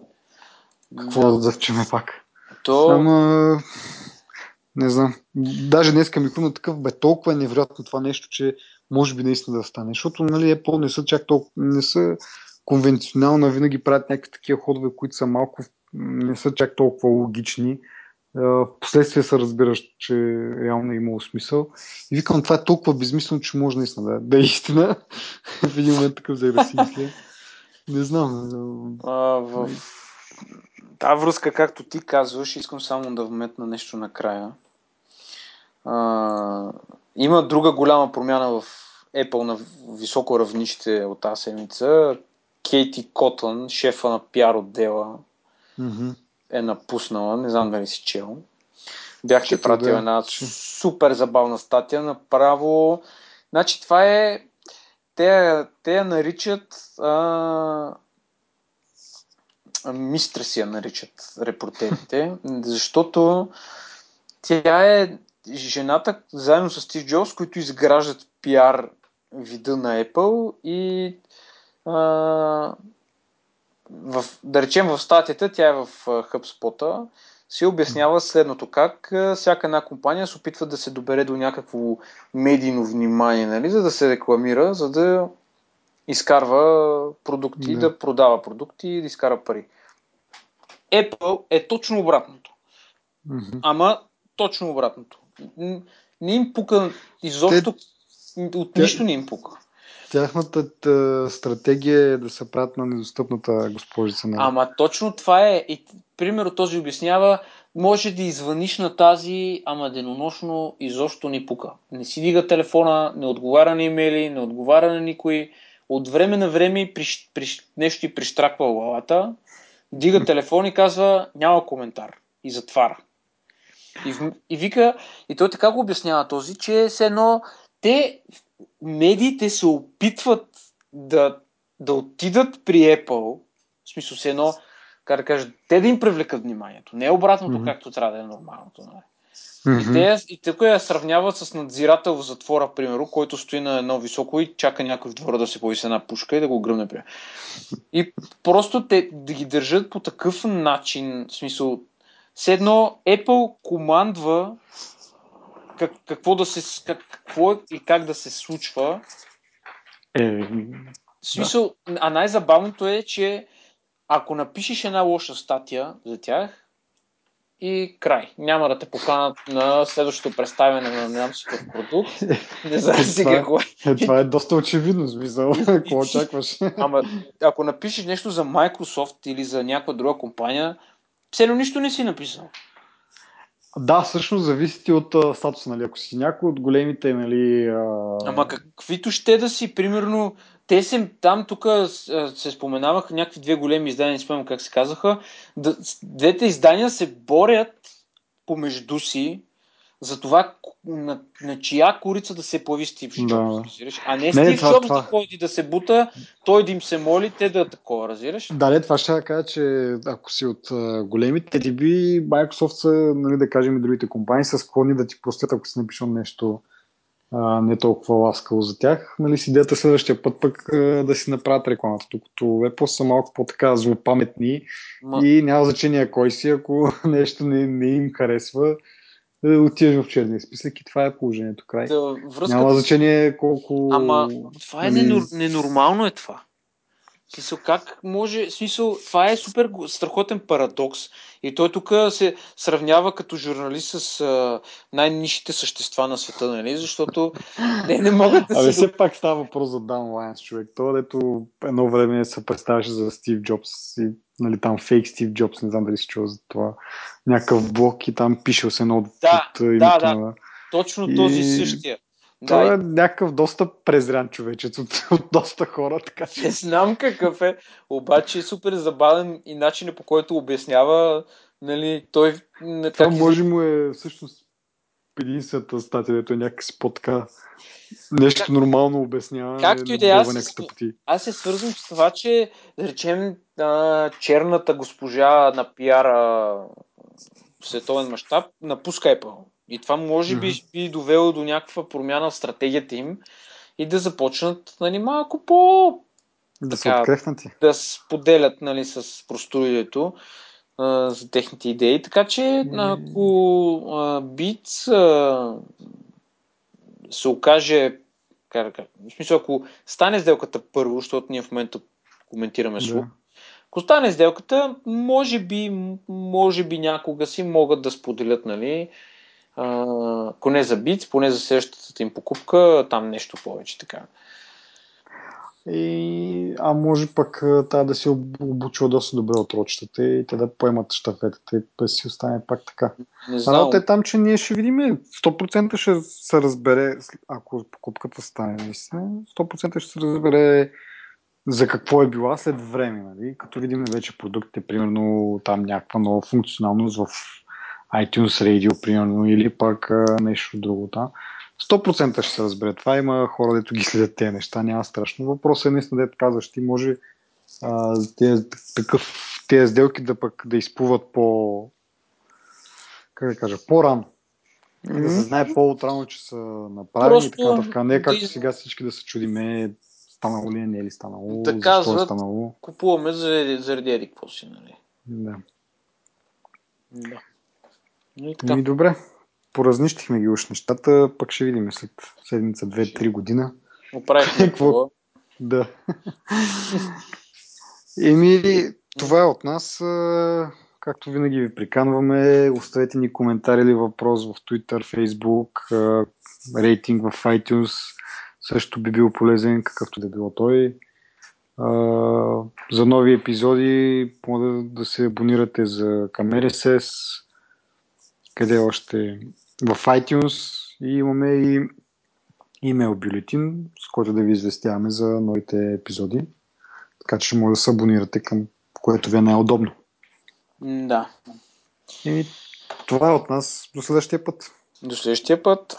какво да, да завчеме пак. То... Ама, не знам. Даже днеска ми хрумна такъв, бе, толкова е невероятно това нещо, че може би наистина да стане. Защото, нали, Apple не са чак толкова, не са конвенционално, винаги правят някакви такива ходове, които са малко не са чак толкова логични. Впоследствие се разбираш, че реално е имало смисъл. И викам, това е толкова безмислено, че може наистина да, да е истина. в един момент такъв за да си мисля. Не знам. А, в тази връзка, както ти казваш, искам само да вметна нещо накрая. А, има друга голяма промяна в Apple на високо равнище от тази седмица. Кейти Котън, шефа на пиар отдела, mm-hmm. е напуснала. Не знам дали си чел. Бях ти пратил да, една супер забавна статия. Направо. Значи това е. Те, те я наричат. А... мистрес я наричат репортерите, защото тя е жената заедно с Стив Джобс, които изграждат пиар вида на Apple и а, в, да речем в статията, тя е в HubSpot, се обяснява следното как всяка една компания се опитва да се добере до някакво медийно внимание, нали, за да се рекламира, за да изкарва продукти, да, да продава продукти и да изкара пари. Apple е точно обратното. Mm-hmm. Ама точно обратното. Не им пука изобщо, Те... от нищо не им пука. Тяхната тъ, стратегия е да се правят на недостъпната госпожица. Нали? Ама точно това е. И, примерно този обяснява, може да извъниш на тази, ама денонощно изобщо ни пука. Не си дига телефона, не отговаря на имейли, не отговаря на никой. От време на време при, при, нещо ти прищраква главата, дига телефон и казва няма коментар и затваря. И, и вика, и той така го обяснява този, че все едно те, медиите се опитват да, да отидат при Apple, в смисъл все едно, как да кажа, те да им привлекат вниманието. Не е обратното, mm-hmm. както трябва да е нормалното. Нали? Mm-hmm. И, те, и тук я сравняват с надзирател в затвора, примерно, който стои на едно високо и чака някой в двора да се повиси една пушка и да го гръмне. При. И просто те да ги държат по такъв начин, в смисъл, все едно Apple командва как, какво, да се, как, какво и как да се случва. Е, в смисъл, да. а най-забавното е, че ако напишеш една лоша статия за тях, и край. Няма да те поканат на следващото представяне на супер продукт. Не знам си какво е. Това е доста очевидно, смисъл. Какво очакваш? Ама, ако напишеш нещо за Microsoft или за някаква друга компания, все нищо не си написал. Да, всъщност зависи от статуса, нали? Ако си някой от големите, нали... А... Ама каквито ще да си, примерно, те се, там тук се споменаваха някакви две големи издания, не спомням как се казаха, двете издания се борят помежду си за това на, на чия корица да се появи Стив Джобс, да. а не, не Стив Джобс това... да ходи да се бута, той да им се моли, те да такова, разбираш? Да, не, това ще кажа, че ако си от uh, големите, би Microsoft са, нали, да кажем и другите компании, са склонни да ти простят, ако си напишал нещо а, не толкова ласкаво за тях. Нали, с идеята следващия път пък а, да си направят рекламата, докато Apple са малко по-така злопаметни Ма... и няма значение кой си, ако нещо не, не им харесва, да отидеш в черния списък и това е положението. Край. Да, връзката... Няма значение колко... Ама това е нали... ненормално е това. Смисъл, как може... Смисъл, това е супер страхотен парадокс. И той тук се сравнява като журналист с а, най-нишите същества на света, нали? Защото не, не могат да се... Абе, все пак става въпрос за Дан Лайнс, човек. Това, дето едно време се представяше за Стив Джобс и нали, там фейк Стив Джобс, не знам дали си чул за това. Някакъв блок и там пише се едно да, от да, да. на... Точно и... този същия. Той да, е някакъв доста презрян човечец от, от доста хора, така че... Не знам какъв е, обаче е супер забавен и начинът по който обяснява, нали, той... Това как може му е всъщност единствената статия, дето е някакси по-така нещо как... нормално обяснява. Както и да е, аз, аз се свързвам с това, че, да речем, а, черната госпожа на пиара в световен мащаб напуска Apple. И това може би mm-hmm. би довело до някаква промяна в стратегията им и да започнат нали, малко по... Да така, се Да споделят нали, с просторидието за техните идеи. Така че mm-hmm. ако а, Бит а, се окаже как, как, в смисъл, ако стане сделката първо, защото ние в момента коментираме слух, да. ако стане сделката, може би, може би някога си могат да споделят, нали, ако не за бит, поне за следващата им покупка, там нещо повече така. И, а може пък тази да си обучил доста добре от рочетата и те да поемат щафетата и да си остане пак така. Работа е там, че ние ще видим 100% ще се разбере, ако покупката стане наистина, 100% ще се разбере за какво е била след време, нали? като видим вече продуктите, примерно там някаква нова функционалност в iTunes Radio, примерно, или пък а, нещо друго там. 100% ще се разбере това. Има хора, дето ги следят тези неща, няма страшно. Въпросът е наистина, дето казваш, ти може а, тези, такъв тези сделки да пък да изплуват по как да кажа, по-рано. Mm-hmm. Да се знае по-отрано, че са направени Просто, и така така. Не е както сега всички да се чудиме станало ли е, не е ли станало, да защо е казват, е станало. Купуваме заради, заради еди какво си, нали? Да. Да. И, и добре. Поразнищихме ги уж нещата, пък ще видим след седмица, две, три година. Оправихме какво. Да. Еми, това е от нас. Както винаги ви приканваме, оставете ни коментар или въпрос в Twitter, Facebook, рейтинг в iTunes. Също би бил полезен, какъвто да било той. За нови епизоди може да се абонирате за към RSS, къде още в iTunes и имаме и имейл бюлетин, с който да ви известяваме за новите епизоди. Така че може да се абонирате към което ви е най-удобно. Да. И това е от нас. До следващия път. До следващия път.